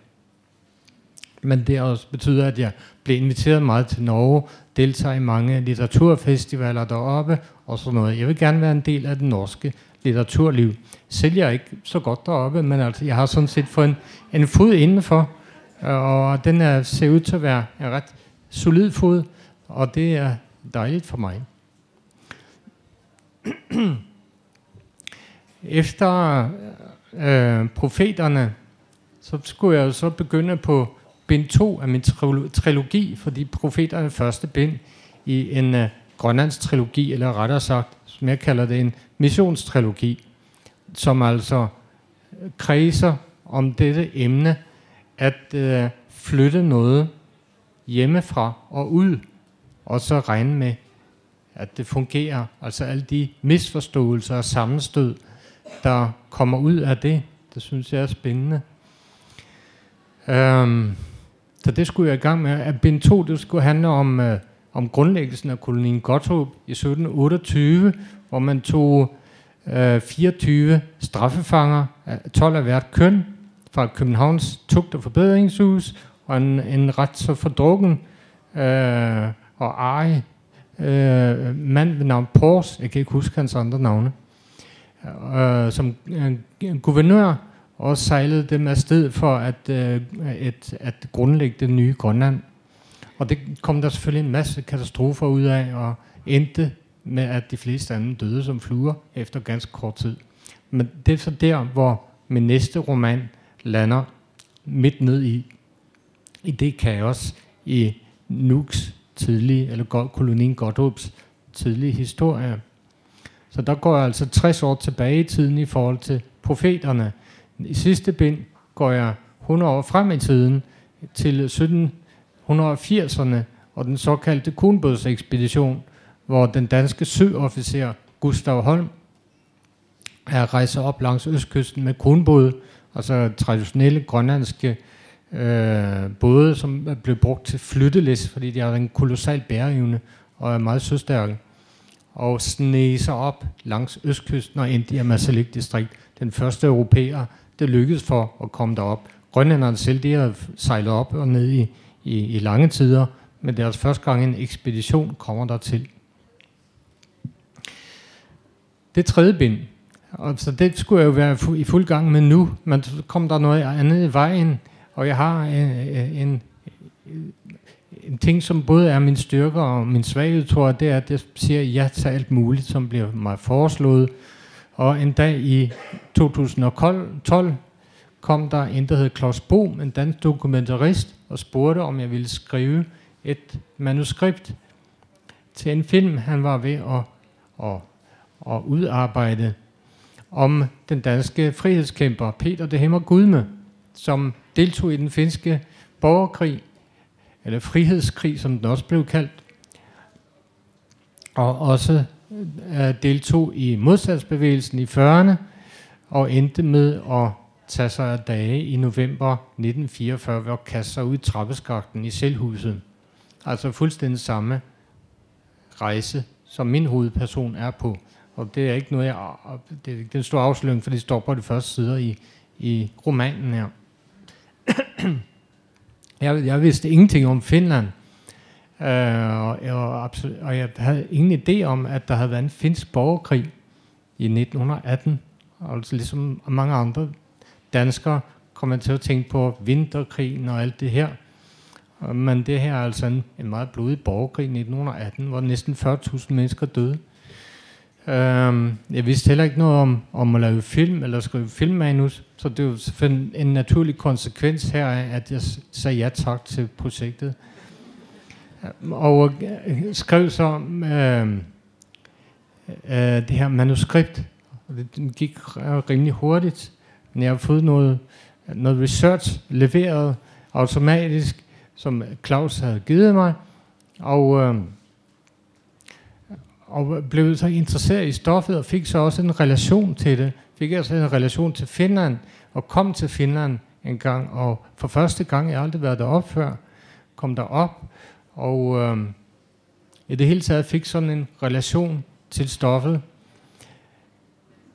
Men det også betyder, at jeg blev inviteret meget til Norge, deltager i mange litteraturfestivaler deroppe og sådan noget. Jeg vil gerne være en del af det norske litteraturliv. Selv jeg er ikke så godt deroppe, men altså, jeg har sådan set fået en, en fod indenfor, og den er, ser ud til at være en ret solid fod, og det er dejligt for mig. Efter øh, profeterne, så skulle jeg jo så begynde på bind 2 af min trilogi, fordi profeterne første bind i en øh, Grønlands trilogi, eller rettere sagt, som jeg kalder det, en missionstrilogi, som altså øh, kredser om dette emne, at øh, flytte noget hjemmefra og ud, og så regne med, at det fungerer. Altså alle de misforståelser og sammenstød, der kommer ud af det, det synes jeg er spændende. Øhm, så det skulle jeg i gang med. At bind 2, det skulle handle om, øh, om grundlæggelsen af kolonien Gotthåb i 1728, hvor man tog øh, 24 straffefanger, 12 af hvert køn, fra Københavns tugt- og forbedringshus, og en, en ret så fordrukken øh, og ej øh, mand ved navn Pors, jeg kan ikke huske hans andre navne, øh, som øh, guvernør og sejlede dem afsted for at, øh, at, at grundlægge det nye Grønland. Og det kom der selvfølgelig en masse katastrofer ud af, og endte med, at de fleste andre døde som fluer efter ganske kort tid. Men det er så der, hvor min næste roman lander midt ned i, i det kaos i Nuks tidlige, eller kolonien Godthåbs tidlige historie. Så der går jeg altså 60 år tilbage i tiden i forhold til profeterne, i sidste bind går jeg 100 år frem i tiden til 1780'erne og den såkaldte Kunbådsekspedition, hvor den danske søofficer Gustav Holm er rejser op langs østkysten med kronbåde, altså traditionelle grønlandske øh, både, som blev brugt til flyttelæs, fordi de har en kolossal bæreevne og er meget søstærke, og sneser op langs østkysten og ind i Amazalik distrikt. Den første europæer, det lykkedes for at komme derop. Grønlænderne selv, de har sejlet op og ned i, i, i lange tider, men deres første gang en ekspedition kommer der til. Det tredje bind, og så det skulle jeg jo være i fuld gang med nu, men så kom der noget andet i vejen, og jeg har øh, øh, en, en, en ting, som både er min styrke og min svaghed, tror jeg, det er, at jeg siger ja til alt muligt, som bliver mig foreslået, og en dag i 2012 kom der en, der hed Klaus Bohm, en dansk dokumentarist, og spurgte, om jeg ville skrive et manuskript til en film, han var ved at, at, og udarbejde om den danske frihedskæmper Peter de Hemmer Gudme, som deltog i den finske borgerkrig, eller frihedskrig, som den også blev kaldt, og også øh, deltog i modstandsbevægelsen i 40'erne og endte med at tage sig af dage i november 1944 ved at kaste sig ud i trappeskakten i selvhuset. Altså fuldstændig samme rejse, som min hovedperson er på. Og det er ikke noget, jeg, det er den store afsløring, for det står på de første sider i, i romanen her. [CLEARS THROAT] jeg, jeg vidste ingenting om Finland, øh, og, og, absolut, og jeg havde ingen idé om, at der havde været en finsk borgerkrig i 1918. Altså ligesom mange andre danskere kommer til at tænke på vinterkrigen og alt det her. Men det her er altså en, en meget blodig borgerkrig i 1918, hvor næsten 40.000 mennesker døde. Um, jeg vidste heller ikke noget om, om at lave film eller skrive filmmanus, så det var selvfølgelig en naturlig konsekvens her at jeg sagde ja tak til projektet. Og øh, skrev så uh, uh, det her manuskript, og det gik rimelig hurtigt. Men jeg har fået noget, noget research leveret automatisk, som Claus havde givet mig, og, øh, og blev så interesseret i stoffet, og fik så også en relation til det. Fik altså en relation til Finland, og kom til Finland en gang, og for første gang, jeg har aldrig været derop før, kom der op, og øh, i det hele taget fik sådan en relation til stoffet,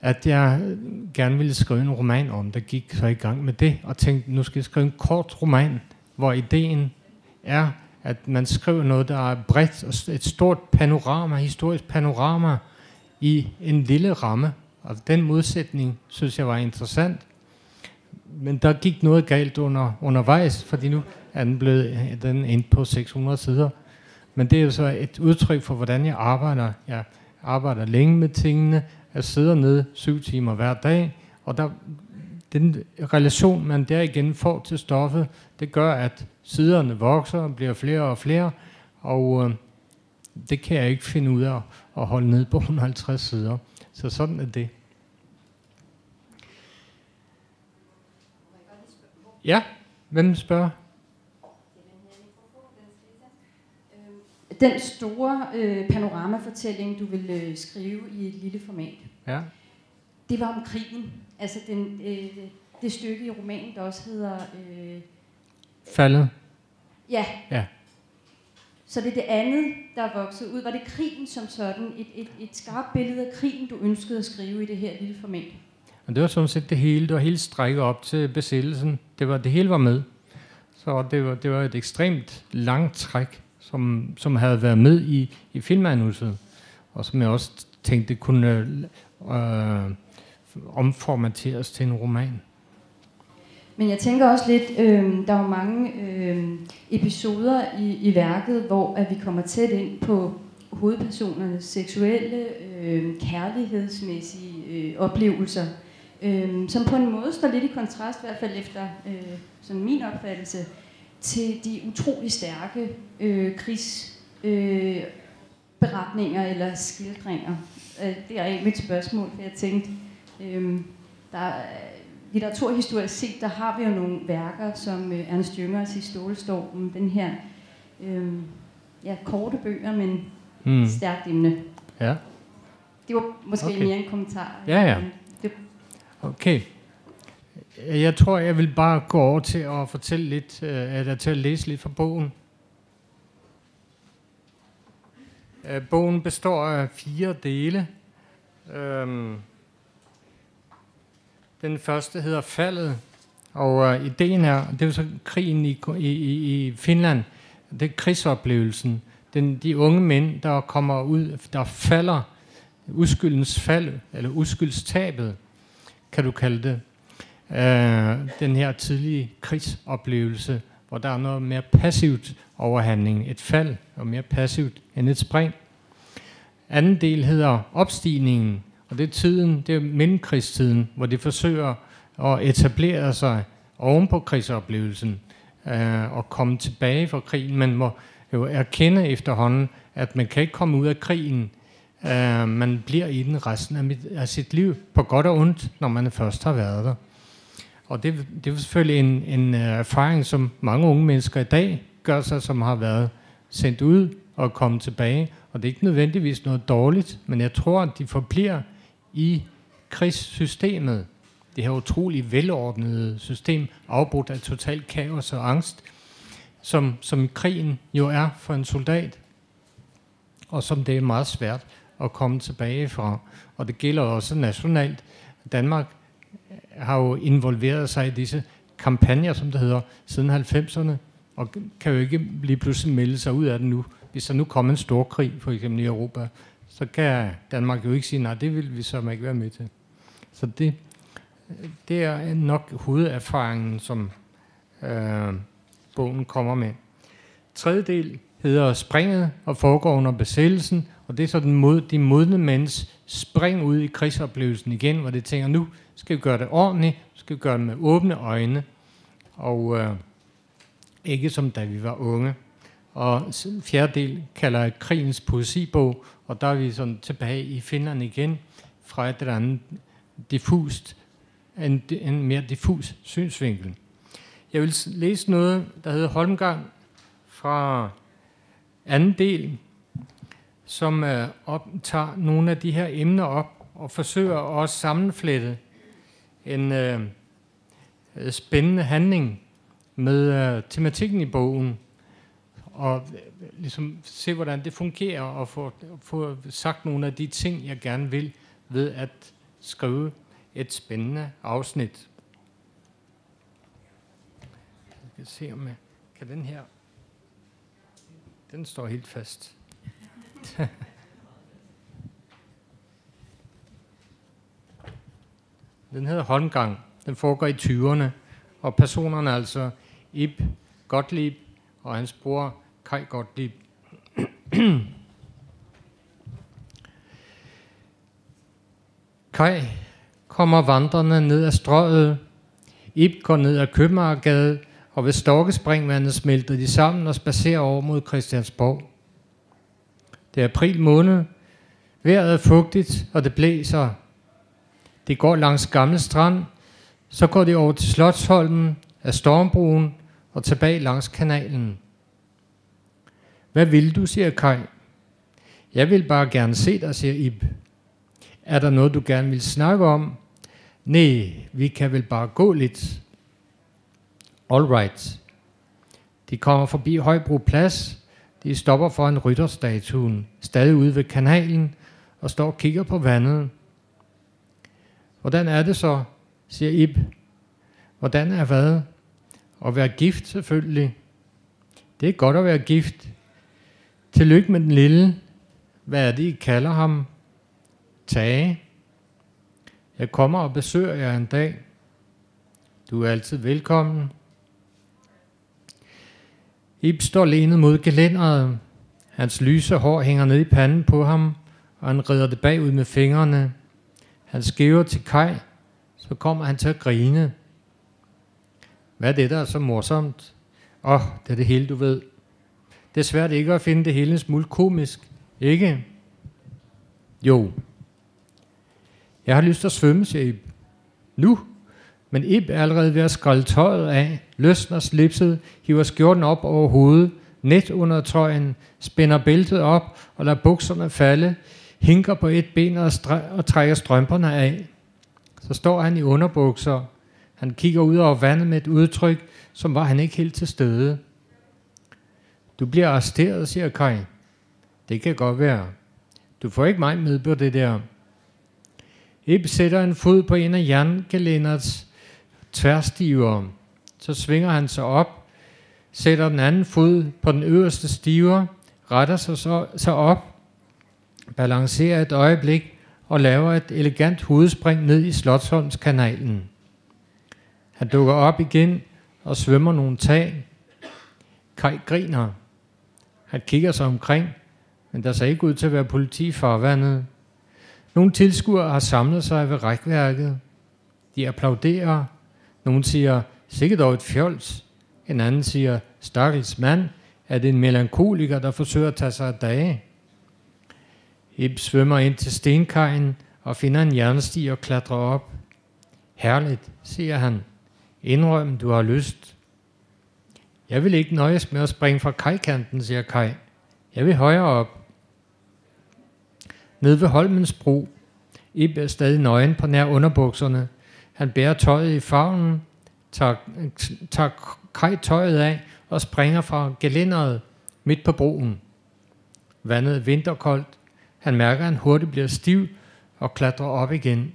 at jeg gerne ville skrive en roman om, der gik så i gang med det, og tænkte, nu skal jeg skrive en kort roman, hvor ideen er, at man skriver noget, der er bredt og et stort panorama, historisk panorama i en lille ramme. Og den modsætning synes jeg var interessant. Men der gik noget galt under, undervejs, fordi nu er den blevet den ind på 600 sider. Men det er jo så et udtryk for, hvordan jeg arbejder. Jeg arbejder længe med tingene. Jeg sidder ned syv timer hver dag, og der, den relation, man der igen får til stoffet, det gør, at siderne vokser og bliver flere og flere, og øh, det kan jeg ikke finde ud af at holde ned på 150 sider. Så sådan er det. Ja, hvem spørger? Den store øh, panoramafortælling, du vil øh, skrive i et lille format, ja. Det var om krigen. Altså den, øh, det stykke i romanen, der også hedder... Øh, Faldet? Ja. Ja. Så det er det andet, der er vokset ud. Var det krigen som sådan? Et, et, et skarpt billede af krigen, du ønskede at skrive i det her lille format? Og det var sådan set det hele. Det var helt strækket op til besættelsen. Det, var, det hele var med. Så det var, det var et ekstremt langt træk, som, som havde været med i, i filmmanuset. Og som jeg også tænkte kunne øh, omformateres til en roman. Men jeg tænker også lidt, øh, der er jo mange øh, episoder i, i værket, hvor at vi kommer tæt ind på hovedpersonernes seksuelle, øh, kærlighedsmæssige øh, oplevelser, øh, som på en måde står lidt i kontrast, i hvert fald efter øh, sådan min opfattelse, til de utrolig stærke øh, krigsberetninger øh, eller skildringer. Øh, det er mit spørgsmål, for jeg tænkte, øh, der litteraturhistorisk set, der har vi jo nogle værker, som øh, Ernst Jüngers i Stålstormen, den her øh, ja, korte bøger, men mm. stærkt emne. Ja. Det var måske okay. mere en kommentar. Ja, ja. Det... Okay. Jeg tror, jeg vil bare gå over til at fortælle lidt, øh, eller til at læse lidt fra bogen. Øh, bogen består af fire dele. Øhm, den første hedder Faldet, og øh, ideen er, det er jo så krigen i, i, i Finland, det er krigsoplevelsen. Den, de unge mænd, der kommer ud, der falder, uskyldens fald, eller uskyldstabet, kan du kalde det. Øh, den her tidlige krigsoplevelse, hvor der er noget mere passivt overhandling. Et fald og mere passivt end et spring. Anden del hedder opstigningen, og det er tiden, det er mellemkrigstiden, hvor de forsøger at etablere sig oven på krigsoplevelsen øh, og komme tilbage fra krigen. Man må jo erkende efterhånden, at man kan ikke komme ud af krigen. Øh, man bliver i den resten af, mit, af sit liv, på godt og ondt, når man først har været der. Og det, det er selvfølgelig en, en øh, erfaring, som mange unge mennesker i dag gør sig, som har været sendt ud og kommet tilbage. Og det er ikke nødvendigvis noget dårligt, men jeg tror, at de forbliver i krigssystemet, det her utrolig velordnede system, afbrudt af total kaos og angst, som, som krigen jo er for en soldat. og som det er meget svært at komme tilbage fra. Og det gælder også nationalt. Danmark har jo involveret sig i disse kampagner, som det hedder, siden 90'erne, og kan jo ikke lige pludselig melde sig ud af det nu. Hvis der nu kommer en stor krig, for eksempel i Europa, så kan Danmark jo ikke sige, nej, det vil vi så ikke være med til. Så det, det er nok hovederfaringen, som øh, bogen kommer med. Tredje del hedder Springet og foregår under besættelsen, og det er så den mod, de modne mænds spring ud i krigsoplevelsen igen, hvor det tænker, nu skal vi gøre det ordentligt, skal vi gøre det med åbne øjne, og øh, ikke som da vi var unge. Og fjerde del kalder jeg krigens poesibog, og der er vi sådan tilbage i Finland igen, fra et eller andet diffust, en, en mere diffus synsvinkel. Jeg vil læse noget, der hedder Holmgang fra anden del, som øh, optager nogle af de her emner op og forsøger også sammenflette en øh, spændende handling med øh, tematikken i bogen, og øh, ligesom se, hvordan det fungerer, og få, få sagt nogle af de ting, jeg gerne vil, ved at skrive et spændende afsnit. Jeg skal se, om jeg kan den her... Den står helt fast. [LAUGHS] den hedder Håndgang. Den foregår i 20'erne, og personerne er altså Ib Gottlieb og hans bror Kai Gottlieb. Kai kommer vandrende ned ad strøget. Ib går ned ad Købmagergade, og ved Storkespringvandet smelter de sammen og spacerer over mod Christiansborg. Det er april måned. Vejret er fugtigt, og det blæser. Det går langs Gamle Strand, så går de over til Slotsholmen af Stormbroen og tilbage langs kanalen. Hvad vil du, siger Kai. Jeg vil bare gerne se dig, siger Ib. Er der noget, du gerne vil snakke om? Nej, vi kan vel bare gå lidt. All right. De kommer forbi Højbro Plads. De stopper foran rytterstatuen, stadig ude ved kanalen, og står og kigger på vandet. Hvordan er det så, siger Ib. Hvordan er hvad? At være gift selvfølgelig. Det er godt at være gift. Tillykke med den lille. Hvad er det, I kalder ham? Tage. Jeg kommer og besøger jer en dag. Du er altid velkommen. Ib står lænet mod gelænderet. Hans lyse hår hænger ned i panden på ham, og han redder det bagud med fingrene. Han skæver til Kai, så kommer han til at grine. Hvad er det, der er så morsomt? Åh, oh, det er det hele, du ved. Det er svært ikke at finde det hele en smule komisk, ikke? Jo. Jeg har lyst til at svømme, siger Ib. Nu? Men Ib er allerede ved at skrælle tøjet af, løsner slipset, hiver skjorten op over hovedet, net under trøjen, spænder bæltet op og lader bukserne falde, hinker på et ben og, og trækker strømperne af. Så står han i underbukser. Han kigger ud over vandet med et udtryk, som var han ikke helt til stede. Du bliver arresteret, siger Kai. Det kan godt være. Du får ikke mig med på det der. Ib sætter en fod på en af jerngelænders tværstiver. Så svinger han sig op, sætter den anden fod på den øverste stiver, retter sig så, så op, balancerer et øjeblik og laver et elegant hovedspring ned i Slotsholmskanalen. Han dukker op igen og svømmer nogle tag. Kai griner. Han kigger sig omkring, men der ser ikke ud til at være politi i farvandet. Nogle tilskuere har samlet sig ved rækværket. De applauderer. Nogle siger, sikkert dog et fjols. En anden siger, stakkels mand, er det en melankoliker, der forsøger at tage sig af dage. Ib svømmer ind til stenkajen og finder en jernstig og klatrer op. Herligt, siger han. Indrøm, du har lyst. Jeg vil ikke nøjes med at springe fra kajkanten, siger Kai. Jeg vil højere op. Nede ved Holmens bro. Ib er stadig nøgen på nær underbukserne. Han bærer tøjet i favnen, tager, tager tøjet af og springer fra gelænderet midt på broen. Vandet er vinterkoldt. Han mærker, at han hurtigt bliver stiv og klatrer op igen.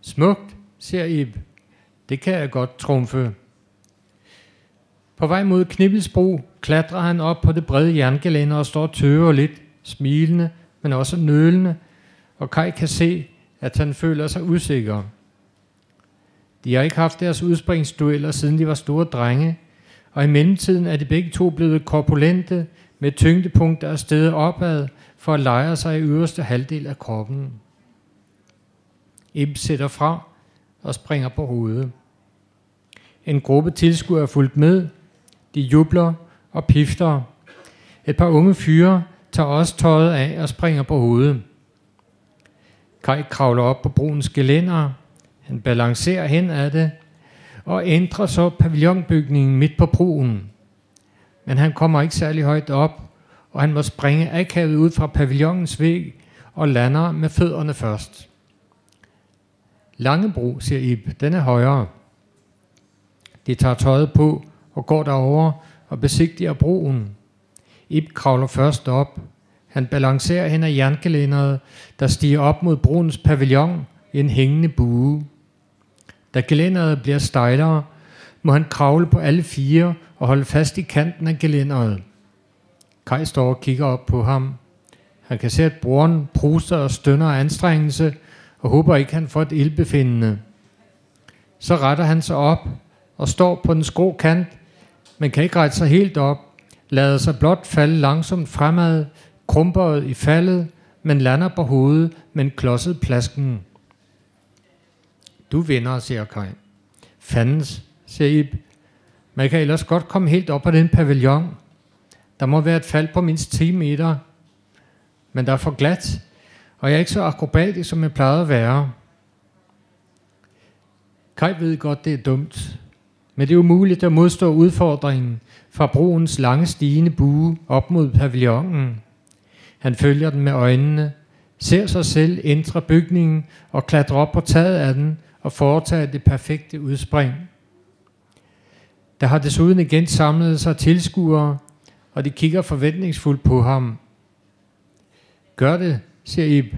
Smukt, siger Ib. Det kan jeg godt trumfe. På vej mod Knibbelsbro klatrer han op på det brede jerngelænder og står tøver lidt, smilende, men også nølende, og Kai kan se, at han føler sig usikker. De har ikke haft deres udspringsdueller, siden de var store drenge, og i mellemtiden er de begge to blevet korpulente med tyngdepunkter er stedet opad for at lejre sig i øverste halvdel af kroppen. Ib sætter fra og springer på hovedet. En gruppe tilskuere er fulgt med. De jubler og pifter. Et par unge fyre tager også tøjet af og springer på hovedet. Kai kravler op på brunens gelænder. Han balancerer hen ad det og ændrer så pavillonbygningen midt på broen. Men han kommer ikke særlig højt op, og han må springe akavet ud fra pavillonens væg og lander med fødderne først. Langebro, siger Ib, den er højere. De tager tøjet på og går derover og besigtiger broen. Ib kravler først op. Han balancerer hen ad jerngelænderet, der stiger op mod broens pavillon i en hængende bue. Da gelænderet bliver stejlere, må han kravle på alle fire og holde fast i kanten af gelænderet. Kai står og kigger op på ham. Han kan se, at broren pruster og stønner af anstrengelse, og håber ikke, han får et ildbefindende. Så retter han sig op og står på den skrå kant, men kan ikke rette sig helt op, lader sig blot falde langsomt fremad, krumperet i faldet, men lander på hovedet med en klodset plasken. Du vinder, siger Kai. Fandens, siger Ib. Man kan ellers godt komme helt op på den pavillon. Der må være et fald på mindst 10 meter. Men der er for glat, og jeg er ikke så akrobatisk, som jeg plejede at være. Kai ved godt, det er dumt, men det er umuligt at modstå udfordringen fra broens lange stigende bue op mod pavillonen. Han følger den med øjnene, ser sig selv ændre bygningen og klatre op på taget af den og foretage det perfekte udspring. Der har desuden igen samlet sig tilskuere, og de kigger forventningsfuldt på ham. Gør det, siger Ib.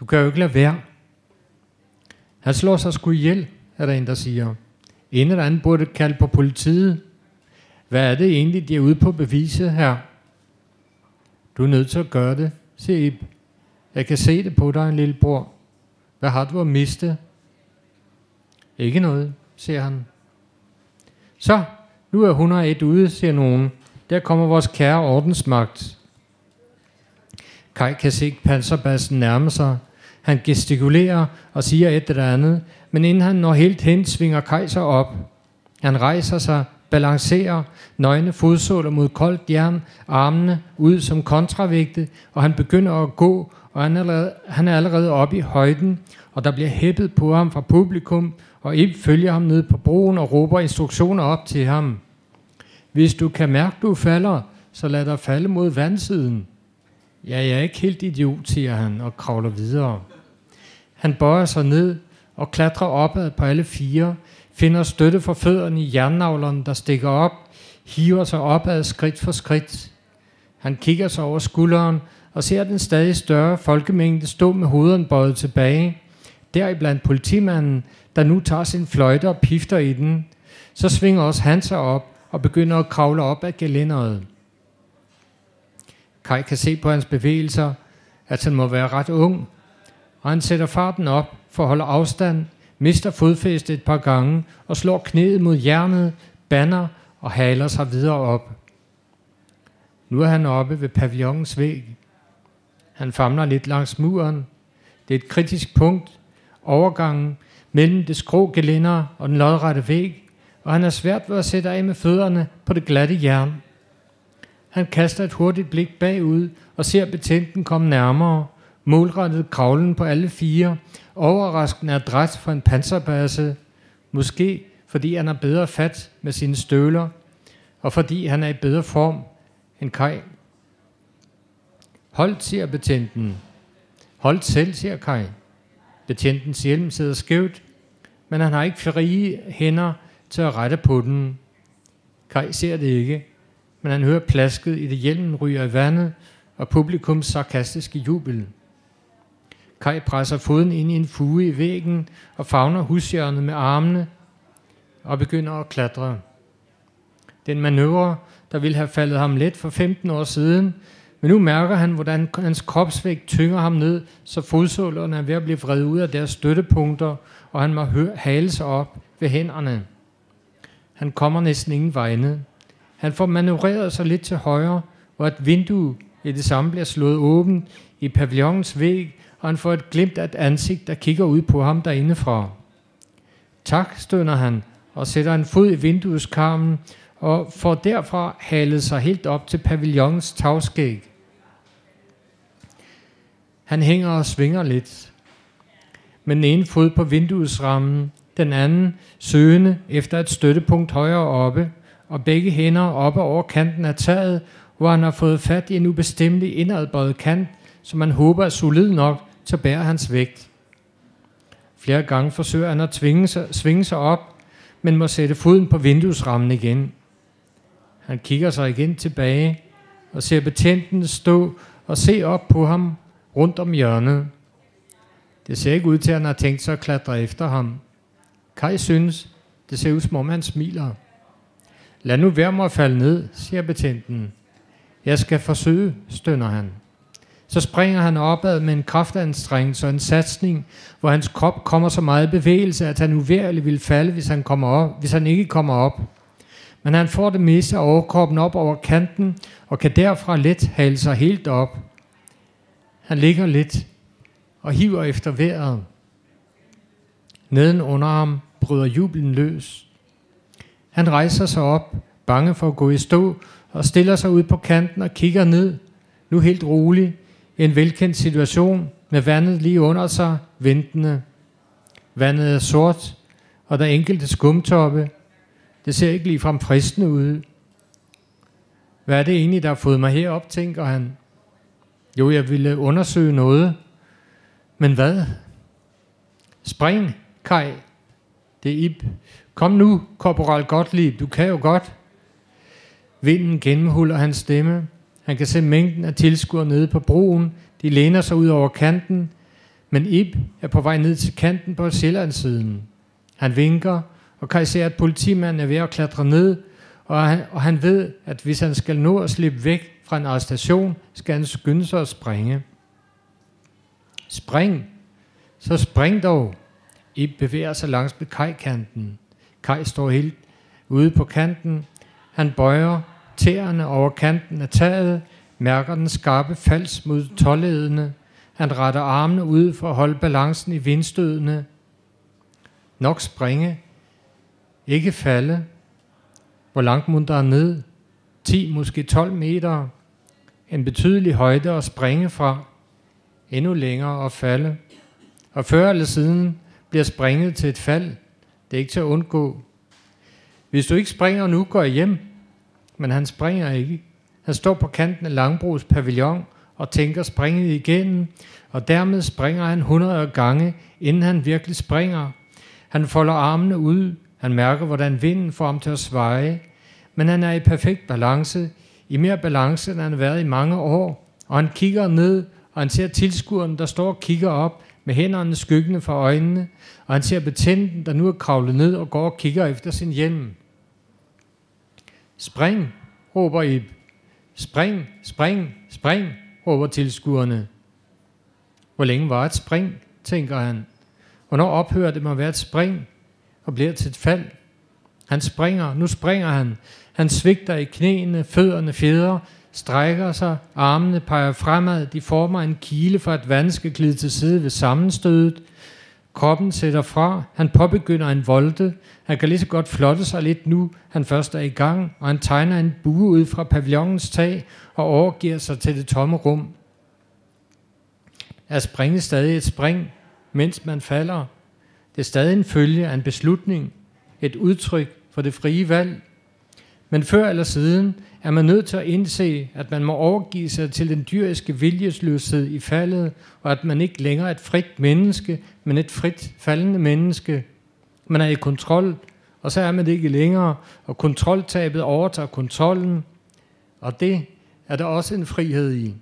Du kan jo ikke lade være. Han slår sig sgu ihjel, er der en, der siger. En eller anden burde kalde på politiet. Hvad er det egentlig, de er ude på bevise her? Du er nødt til at gøre det, siger Ib. Jeg kan se det på dig, lille bror. Hvad har du at miste? Ikke noget, siger han. Så, nu er 101 ude, siger nogen. Der kommer vores kære ordensmagt. Kai kan se panserbassen nærme sig. Han gestikulerer og siger et eller andet, men inden han når helt hen, svinger kejser op. Han rejser sig, balancerer, nøgne fodsåler mod koldt jern, armene ud som kontravægte, og han begynder at gå, og han er allerede, han er allerede oppe i højden, og der bliver hæppet på ham fra publikum, og Ib følger ham ned på broen og råber instruktioner op til ham. Hvis du kan mærke, du falder, så lad dig falde mod vandsiden. Ja, jeg er ikke helt idiot, siger han og kravler videre. Han bøjer sig ned og klatrer opad på alle fire, finder støtte for fødderne i jernnavlerne, der stikker op, hiver sig opad skridt for skridt. Han kigger sig over skulderen og ser den stadig større folkemængde stå med hovederne bøjet tilbage. Deriblandt politimanden, der nu tager sin fløjte og pifter i den. Så svinger også han sig op og begynder at kravle op ad gelænderet. Kai kan se på hans bevægelser, at han må være ret ung, og han sætter farten op for at holde afstand, mister fodfæstet et par gange og slår knæet mod hjernet, banner og haler sig videre op. Nu er han oppe ved pavillonens væg. Han famler lidt langs muren. Det er et kritisk punkt, overgangen mellem det skrå gelænder og den lodrette væg, og han er svært ved at sætte af med fødderne på det glatte jern. Han kaster et hurtigt blik bagud og ser betjenten komme nærmere, målrettet kravlen på alle fire, overraskende adræt for en panserbasse, måske fordi han har bedre fat med sine støvler, og fordi han er i bedre form end Kai. Hold, siger betjenten. Hold selv, siger Kai. Betjentens hjelm sidder skævt, men han har ikke frie hænder til at rette på den. Kai ser det ikke. men han hører plasket i det hjelmen ryger i vandet, og publikums sarkastiske jubel. Kai presser foden ind i en fuge i væggen og favner hushjørnet med armene og begynder at klatre. Den manøvre, der ville have faldet ham let for 15 år siden, men nu mærker han, hvordan hans kropsvægt tynger ham ned, så fodsålerne er ved at blive vredet ud af deres støttepunkter, og han må hale sig op ved hænderne. Han kommer næsten ingen vegne. Han får manøvreret sig lidt til højre, hvor et vindue i det samme bliver slået åbent i pavillonens væg, og han får et glimt af et ansigt, der kigger ud på ham derindefra. Tak, stønner han, og sætter en fod i vindueskarmen, og får derfra halet sig helt op til pavillonens tagskæg. Han hænger og svinger lidt. Med den ene fod på vinduesrammen, den anden søgende efter et støttepunkt højere oppe, og begge hænder oppe over kanten af taget, hvor han har fået fat i en ubestemmelig indadbøjet kant, som man håber er solid nok til at bære hans vægt. Flere gange forsøger han at tvinge sig, svinge sig op, men må sætte foden på vinduesrammen igen. Han kigger sig igen tilbage og ser betjenten stå og se op på ham rundt om hjørnet. Det ser ikke ud til, at han har tænkt sig at klatre efter ham. Kai synes, det ser ud som om han smiler. Lad nu være med at falde ned, siger betjenten. Jeg skal forsøge, stønner han. Så springer han opad med en kraftanstrengelse og en satsning, hvor hans krop kommer så meget bevægelse, at han uværligt vil falde, hvis han, kommer op, hvis han ikke kommer op. Men han får det meste af overkroppen op over kanten, og kan derfra let hale sig helt op. Han ligger lidt og hiver efter vejret. Neden under ham bryder jublen løs. Han rejser sig op, bange for at gå i stå, og stiller sig ud på kanten og kigger ned, nu helt rolig, en velkendt situation med vandet lige under sig, ventende. Vandet er sort, og der er enkelte skumtoppe. Det ser ikke ligefrem fristende ud. Hvad er det egentlig, der har fået mig herop, tænker han. Jo, jeg ville undersøge noget. Men hvad? Spring, Kai. Det er Ib. Kom nu, korporal Gottlieb, du kan jo godt. Vinden gennemhuller hans stemme. Han kan se mængden af tilskuere nede på broen. De læner sig ud over kanten. Men Ib er på vej ned til kanten på Sjællandssiden. Han vinker, og kan se, at politimanden er ved at klatre ned, og han, og han ved, at hvis han skal nå at slippe væk fra en arrestation, skal han skynde sig at springe. Spring! Så spring dog! Ib bevæger sig langs med kajkanten. Kaj står helt ude på kanten. Han bøjer tæerne over kanten af taget, mærker den skarpe fals mod tolledene. Han retter armene ud for at holde balancen i vindstødene. Nok springe, ikke falde. Hvor langt må der ned? 10, måske 12 meter. En betydelig højde at springe fra. Endnu længere at falde. Og før eller siden bliver springet til et fald. Det er ikke til at undgå. Hvis du ikke springer nu, går jeg hjem. Men han springer ikke. Han står på kanten af Langbros pavillon og tænker springet igennem, og dermed springer han 100 gange, inden han virkelig springer. Han folder armene ud, han mærker, hvordan vinden får ham til at sveje, men han er i perfekt balance, i mere balance, end han har været i mange år, og han kigger ned, og han ser tilskueren, der står og kigger op, med hænderne skyggende for øjnene, og han ser betjenten, der nu er kravlet ned og går og kigger efter sin hjelm. Spring, råber Ib. Spring, spring, spring, råber tilskuerne. Hvor længe var et spring, tænker han. Hvornår ophører det med at være et spring og bliver til et fald? Han springer, nu springer han. Han svigter i knæene, fødderne fjeder, strækker sig, armene peger fremad, de former en kile for at vand skal glide til side ved sammenstødet. Kroppen sætter fra, han påbegynder en volte, han kan lige så godt flotte sig lidt nu, han først er i gang, og han tegner en bue ud fra pavillonens tag og overgiver sig til det tomme rum. Er springe stadig et spring, mens man falder? Det er stadig en følge af en beslutning, et udtryk for det frie valg. Men før eller siden er man nødt til at indse, at man må overgive sig til den dyriske viljesløshed i faldet, og at man ikke længere er et frit menneske, men et frit faldende menneske. Man er i kontrol, og så er man det ikke længere, og kontroltabet overtager kontrollen. Og det er der også en frihed i.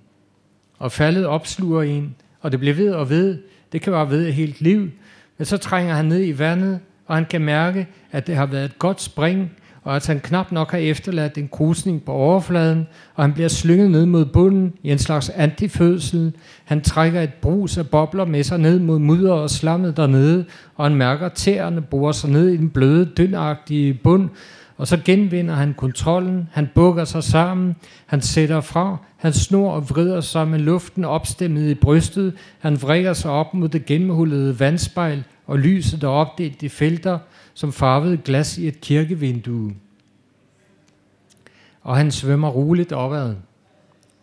Og faldet opsluger en, og det bliver ved og ved. Det kan være ved et helt liv. Men så trænger han ned i vandet, og han kan mærke, at det har været et godt spring, og at han knap nok har efterladt en krusning på overfladen, og han bliver slynget ned mod bunden i en slags antifødsel. Han trækker et brus af bobler med sig ned mod mudder og slammet dernede, og han mærker, at tæerne borer sig ned i den bløde, dyndagtige bund, og så genvinder han kontrollen, han bukker sig sammen, han sætter fra, han snor og vrider sig med luften opstemmet i brystet, han vrikker sig op mod det gennemhullede vandspejl, og lyset der opdelt i felter, som farvede glas i et kirkevindue. Og han svømmer roligt opad,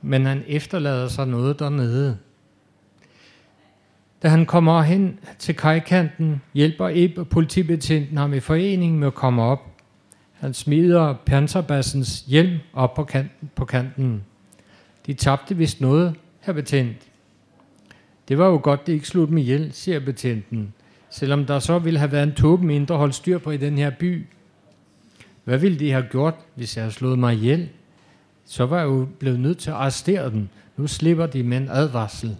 men han efterlader sig noget dernede. Da han kommer hen til kajkanten, hjælper Eb politibetjenten ham i forening med at komme op. Han smider panserbassens hjelm op på kanten. På kanten. De tabte vist noget, her betjent. Det var jo godt, det ikke slog med hjælp, siger betjenten. Selvom der så ville have været en tåbe mindre holdt styr på i den her by. Hvad ville de have gjort, hvis jeg havde slået mig ihjel? Så var jeg jo blevet nødt til at arrestere dem. Nu slipper de med en advarsel.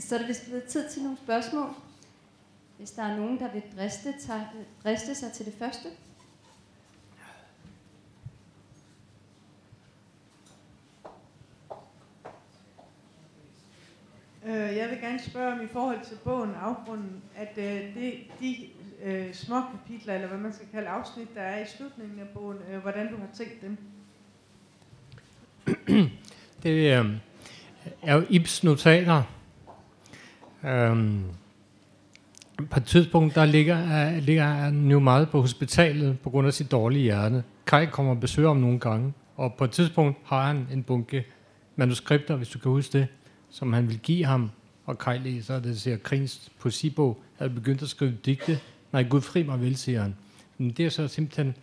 Så er det vist blevet tid til nogle spørgsmål. Hvis der er nogen, der vil driste, tage, driste sig til det første. Øh, jeg vil gerne spørge om i forhold til bogen Afgrunden, at øh, det, de øh, små kapitler, eller hvad man skal kalde afsnit, der er i slutningen af bogen, øh, hvordan du har tænkt dem. [CLEARS THROAT] det øh, er jo Ibs notater. Øhm, på et tidspunkt, der ligger, uh, ligger han jo meget på hospitalet på grund af sit dårlige hjerte. Kai kommer og besøger ham nogle gange, og på et tidspunkt har han en bunke manuskripter, hvis du kan huske det, som han vil give ham, og Kai læser, det siger Krins på Sibo, havde begyndt at skrive digte. Nej, Gud fri mig vel, siger han. Men det er så simpelthen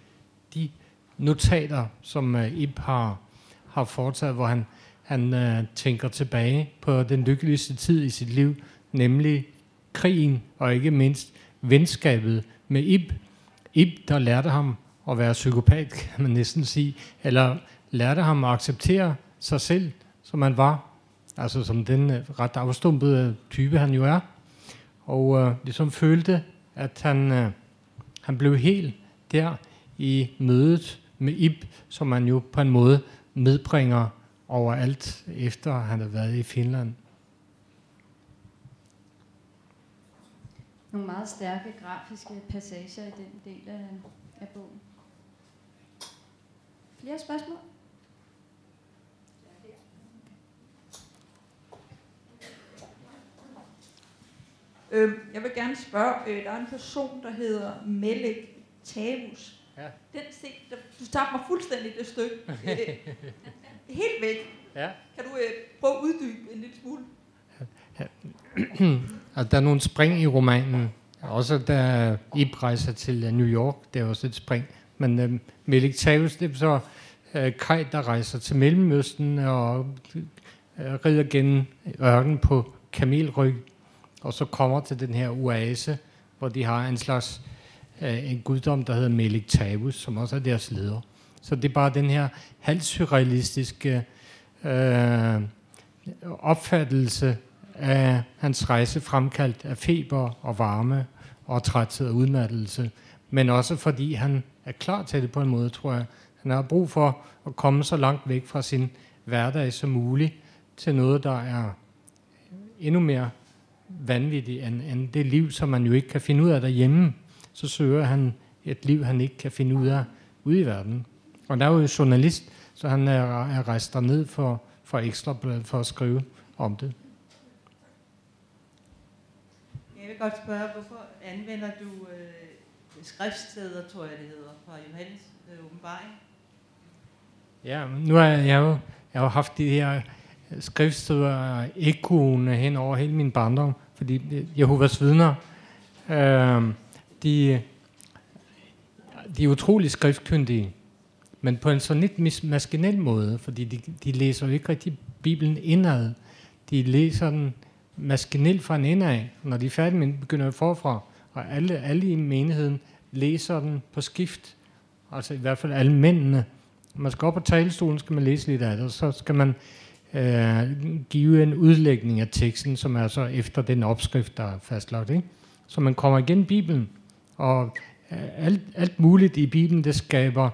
de notater, som uh, Ib har, har foretaget, hvor han, han uh, tænker tilbage på den lykkeligste tid i sit liv, nemlig krigen og ikke mindst venskabet med Ib. Ib, der lærte ham at være psykopat, kan man næsten sige, eller lærte ham at acceptere sig selv, som han var, altså som den øh, ret afstumpede type, han jo er, og øh, ligesom følte, at han, øh, han blev helt der i mødet med Ib, som man jo på en måde medbringer overalt, efter han har været i Finland. Nogle meget stærke grafiske passager i den del af, af bogen. Flere spørgsmål? Øh, jeg vil gerne spørge, øh, der er en person, der hedder Melek Tavus. Ja. Den set, der, du tabte mig fuldstændig det stykke. [LAUGHS] Øh, helt væk. Ja. Kan du øh, prøve at uddybe en lille smule? [CLEARS THROAT] at der er nogle spring i romanen. Også da I rejser til øh, New York, det er også et spring. Men øh, Melik Tavis, det er så øh, Kaj, der rejser til Mellemøsten og øh, rider gennem ørken på kamelryg, og så kommer til den her oase, hvor de har en slags øh, en guddom, der hedder Melik Tavus, som også er deres leder. Så det er bare den her halvsurrealistiske øh, opfattelse af hans rejse fremkaldt af feber og varme og træthed og udmattelse, men også fordi han er klar til det på en måde, tror jeg. Han har brug for at komme så langt væk fra sin hverdag som muligt til noget, der er endnu mere vanvittigt end, end det liv, som man jo ikke kan finde ud af derhjemme. Så søger han et liv, han ikke kan finde ud af ude i verden. Og der er jo journalist, så han er, er rejst derned for, for ekstra for at skrive om det. Godt spørge, hvorfor anvender du øh, skriftsteder, tror jeg det hedder, fra Johannes øh, åbenbaring? Ja, nu har jeg, jo, jeg har haft de her øh, skriftsteder ekoene hen over hele min barndom, fordi øh, Jehovas vidner, øh, de, de er utrolig skriftkyndige, men på en sådan lidt maskinel måde, fordi de, de læser jo ikke rigtig Bibelen indad. De læser den maskinelt fra en ende af. Når de er færdige med begynder forfra. Og alle, alle i menigheden læser den på skift. Altså i hvert fald alle mændene. Man skal op på talestolen, skal man læse lidt af det, og så skal man øh, give en udlægning af teksten, som er så efter den opskrift, der er fastlagt. Ikke? Så man kommer igen Bibelen, og øh, alt, alt muligt i Bibelen, det skaber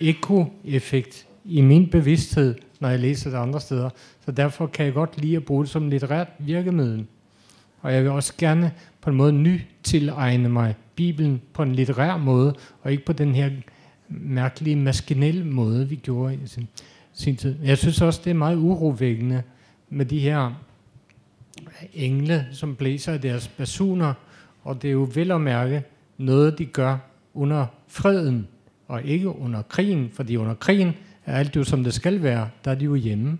ekoeffekt i min bevidsthed, når jeg læser det andre steder. Så derfor kan jeg godt lide at bruge det som litterært virkemiddel. Og jeg vil også gerne på en måde ny tilegne mig Bibelen på en litterær måde, og ikke på den her mærkelige maskinelle måde, vi gjorde i sin, sin tid. Jeg synes også, det er meget urovækkende med de her engle, som blæser deres basuner, og det er jo vel at mærke noget, de gør under freden, og ikke under krigen, fordi under krigen er alt jo som det skal være, der er de jo hjemme.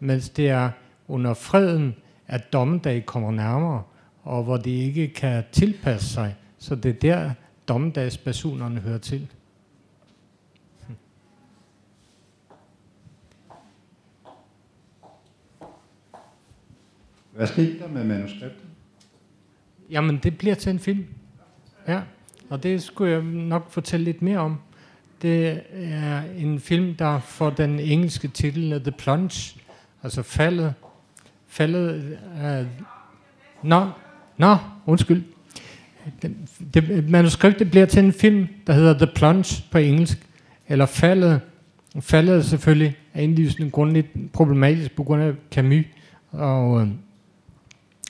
Mens det er under freden, at dommedag kommer nærmere, og hvor de ikke kan tilpasse sig. Så det er der, dommedagsbasunerne hører til. Hvad skete der med manuskriptet? Jamen, det bliver til en film. Ja, og det skulle jeg nok fortælle lidt mere om. Det er en film, der får den engelske titel The Plunge, altså faldet. Faldet uh, Nå, nå, undskyld. Det, det, manuskriptet bliver til en film, der hedder The Plunge på engelsk, eller faldet. Faldet er selvfølgelig er indlysende grundligt problematisk på grund af Camus, og uh,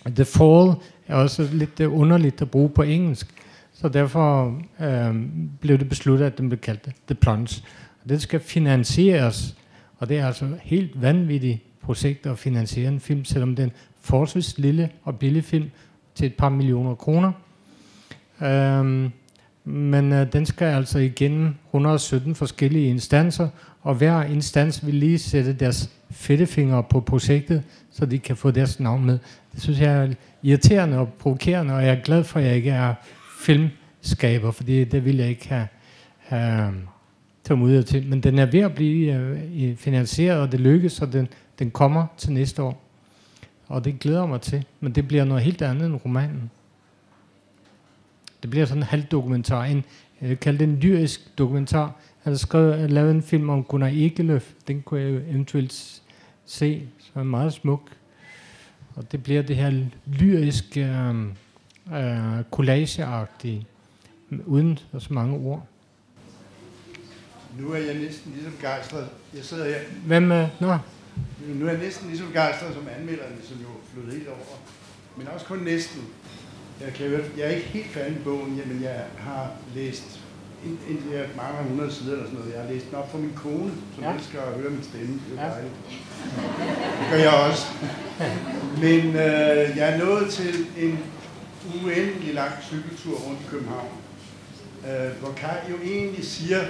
The Fall er også lidt underligt at bruge på engelsk. Så derfor øh, blev det besluttet, at den blev kaldt The Plunge. Og det skal finansieres, og det er altså helt vanvittigt projekt at finansiere en film, selvom den forholdsvis lille og billig film til et par millioner kroner. Øhm, men øh, den skal altså igennem 117 forskellige instanser, og hver instans vil lige sætte deres fedtefingre på projektet, så de kan få deres navn med. Det synes jeg er irriterende og provokerende, og jeg er glad for, at jeg ikke er filmskaber, fordi det vil jeg ikke have, have øh, tage ud til. Men den er ved at blive øh, finansieret, og det lykkes, og den, den kommer til næste år. Og det glæder mig til. Men det bliver noget helt andet end romanen. Det bliver sådan en halvdokumentar. En, jeg kalder det en lyrisk dokumentar. Han har skrevet, lavet en film om Gunnar Ekeløf. Den kunne jeg eventuelt se. Så er meget smuk. Og det bliver det her lyriske, øh, øh, collageagtige, uden så mange ord. Nu er jeg næsten lige så begejstret. Jeg sidder her. Hvem er... Nå. Nu er jeg næsten lige så begejstret som anmelderne, som jo flyttede helt over. Men også kun næsten. Jeg, kan, jeg er ikke helt færdig med bogen, men jeg har læst indtil jeg mange hundrede sider eller sådan noget. Jeg har læst den op for min kone, som ja. elsker at høre min stemme. Det er ja. dejligt. Det gør jeg også. Men øh, jeg er nået til en uendelig lang cykeltur rundt i København, øh, hvor Kai jo egentlig siger,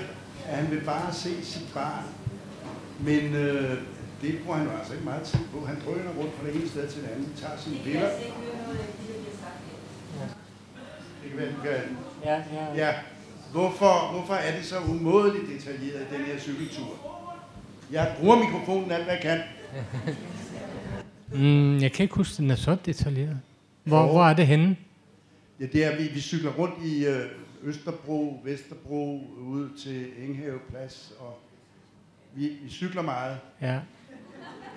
at han vil bare se sit barn. Men øh, det bruger han jo altså ikke meget tid på. Han drøner rundt fra det ene sted til det andet, tager sine billeder. Det kan være, du kan... Ja, ja. ja. Hvorfor, hvorfor er det så umådeligt detaljeret i den her cykeltur? Jeg bruger mikrofonen alt, hvad jeg kan. mm, jeg kan ikke huske, at den er så detaljeret. Hvor, hvor er det henne? Ja, det er, vi, vi cykler rundt i øh, Østerbro, Vesterbro, ud til Enghave Plads, og vi, vi cykler meget. Ja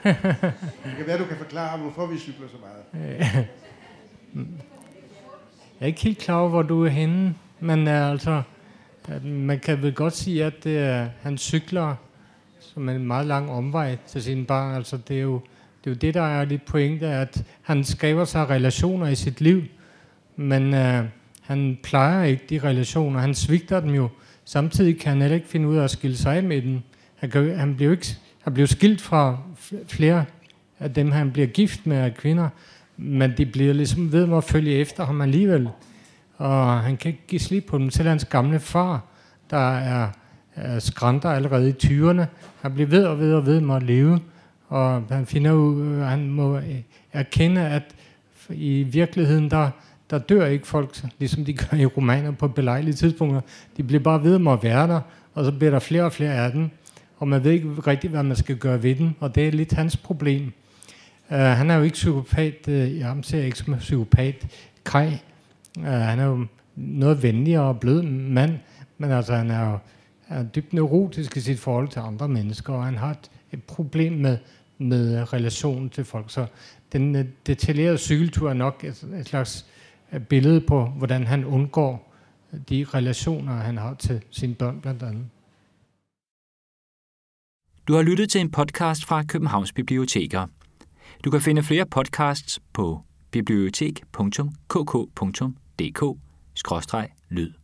det kan være, du kan forklare, hvorfor vi cykler så meget. [LAUGHS] Jeg er ikke helt klar over, hvor du er henne, men øh, altså, man kan vel godt sige, at det er, han cykler som en meget lang omvej til sine barn. Altså, det er jo det, er jo det der er lidt pointe, at han skaber sig relationer i sit liv, men øh, han plejer ikke de relationer. Han svigter dem jo. Samtidig kan han heller ikke finde ud af at skille sig med dem. Han, kan, han bliver ikke han bliver skilt fra flere af dem, han bliver gift med af kvinder, men de bliver ligesom ved med at følge efter ham alligevel. Og han kan ikke give slip på dem. Selv hans gamle far, der er, er skrænter allerede i 20'erne, han bliver ved og ved og ved med at leve. Og han finder ud, øh, han må øh, erkende, at i virkeligheden, der, der dør ikke folk, ligesom de gør i romaner på belejlige tidspunkter. De bliver bare ved med at være der, og så bliver der flere og flere af dem, og man ved ikke rigtig, hvad man skal gøre ved den, og det er lidt hans problem. Uh, han er jo ikke psykopat, uh, jeg ser ikke som psykopat, Kai. Uh, han er jo noget venligere og blød mand, men altså han er jo er dybt neurotisk i sit forhold til andre mennesker, og han har et, et problem med, med relationen til folk. Så den uh, detaljerede cykeltur er nok et, et slags billede på, hvordan han undgår de relationer, han har til sine børn blandt andet. Du har lyttet til en podcast fra Københavns Biblioteker. Du kan finde flere podcasts på bibliotek.kk.dk-lyd.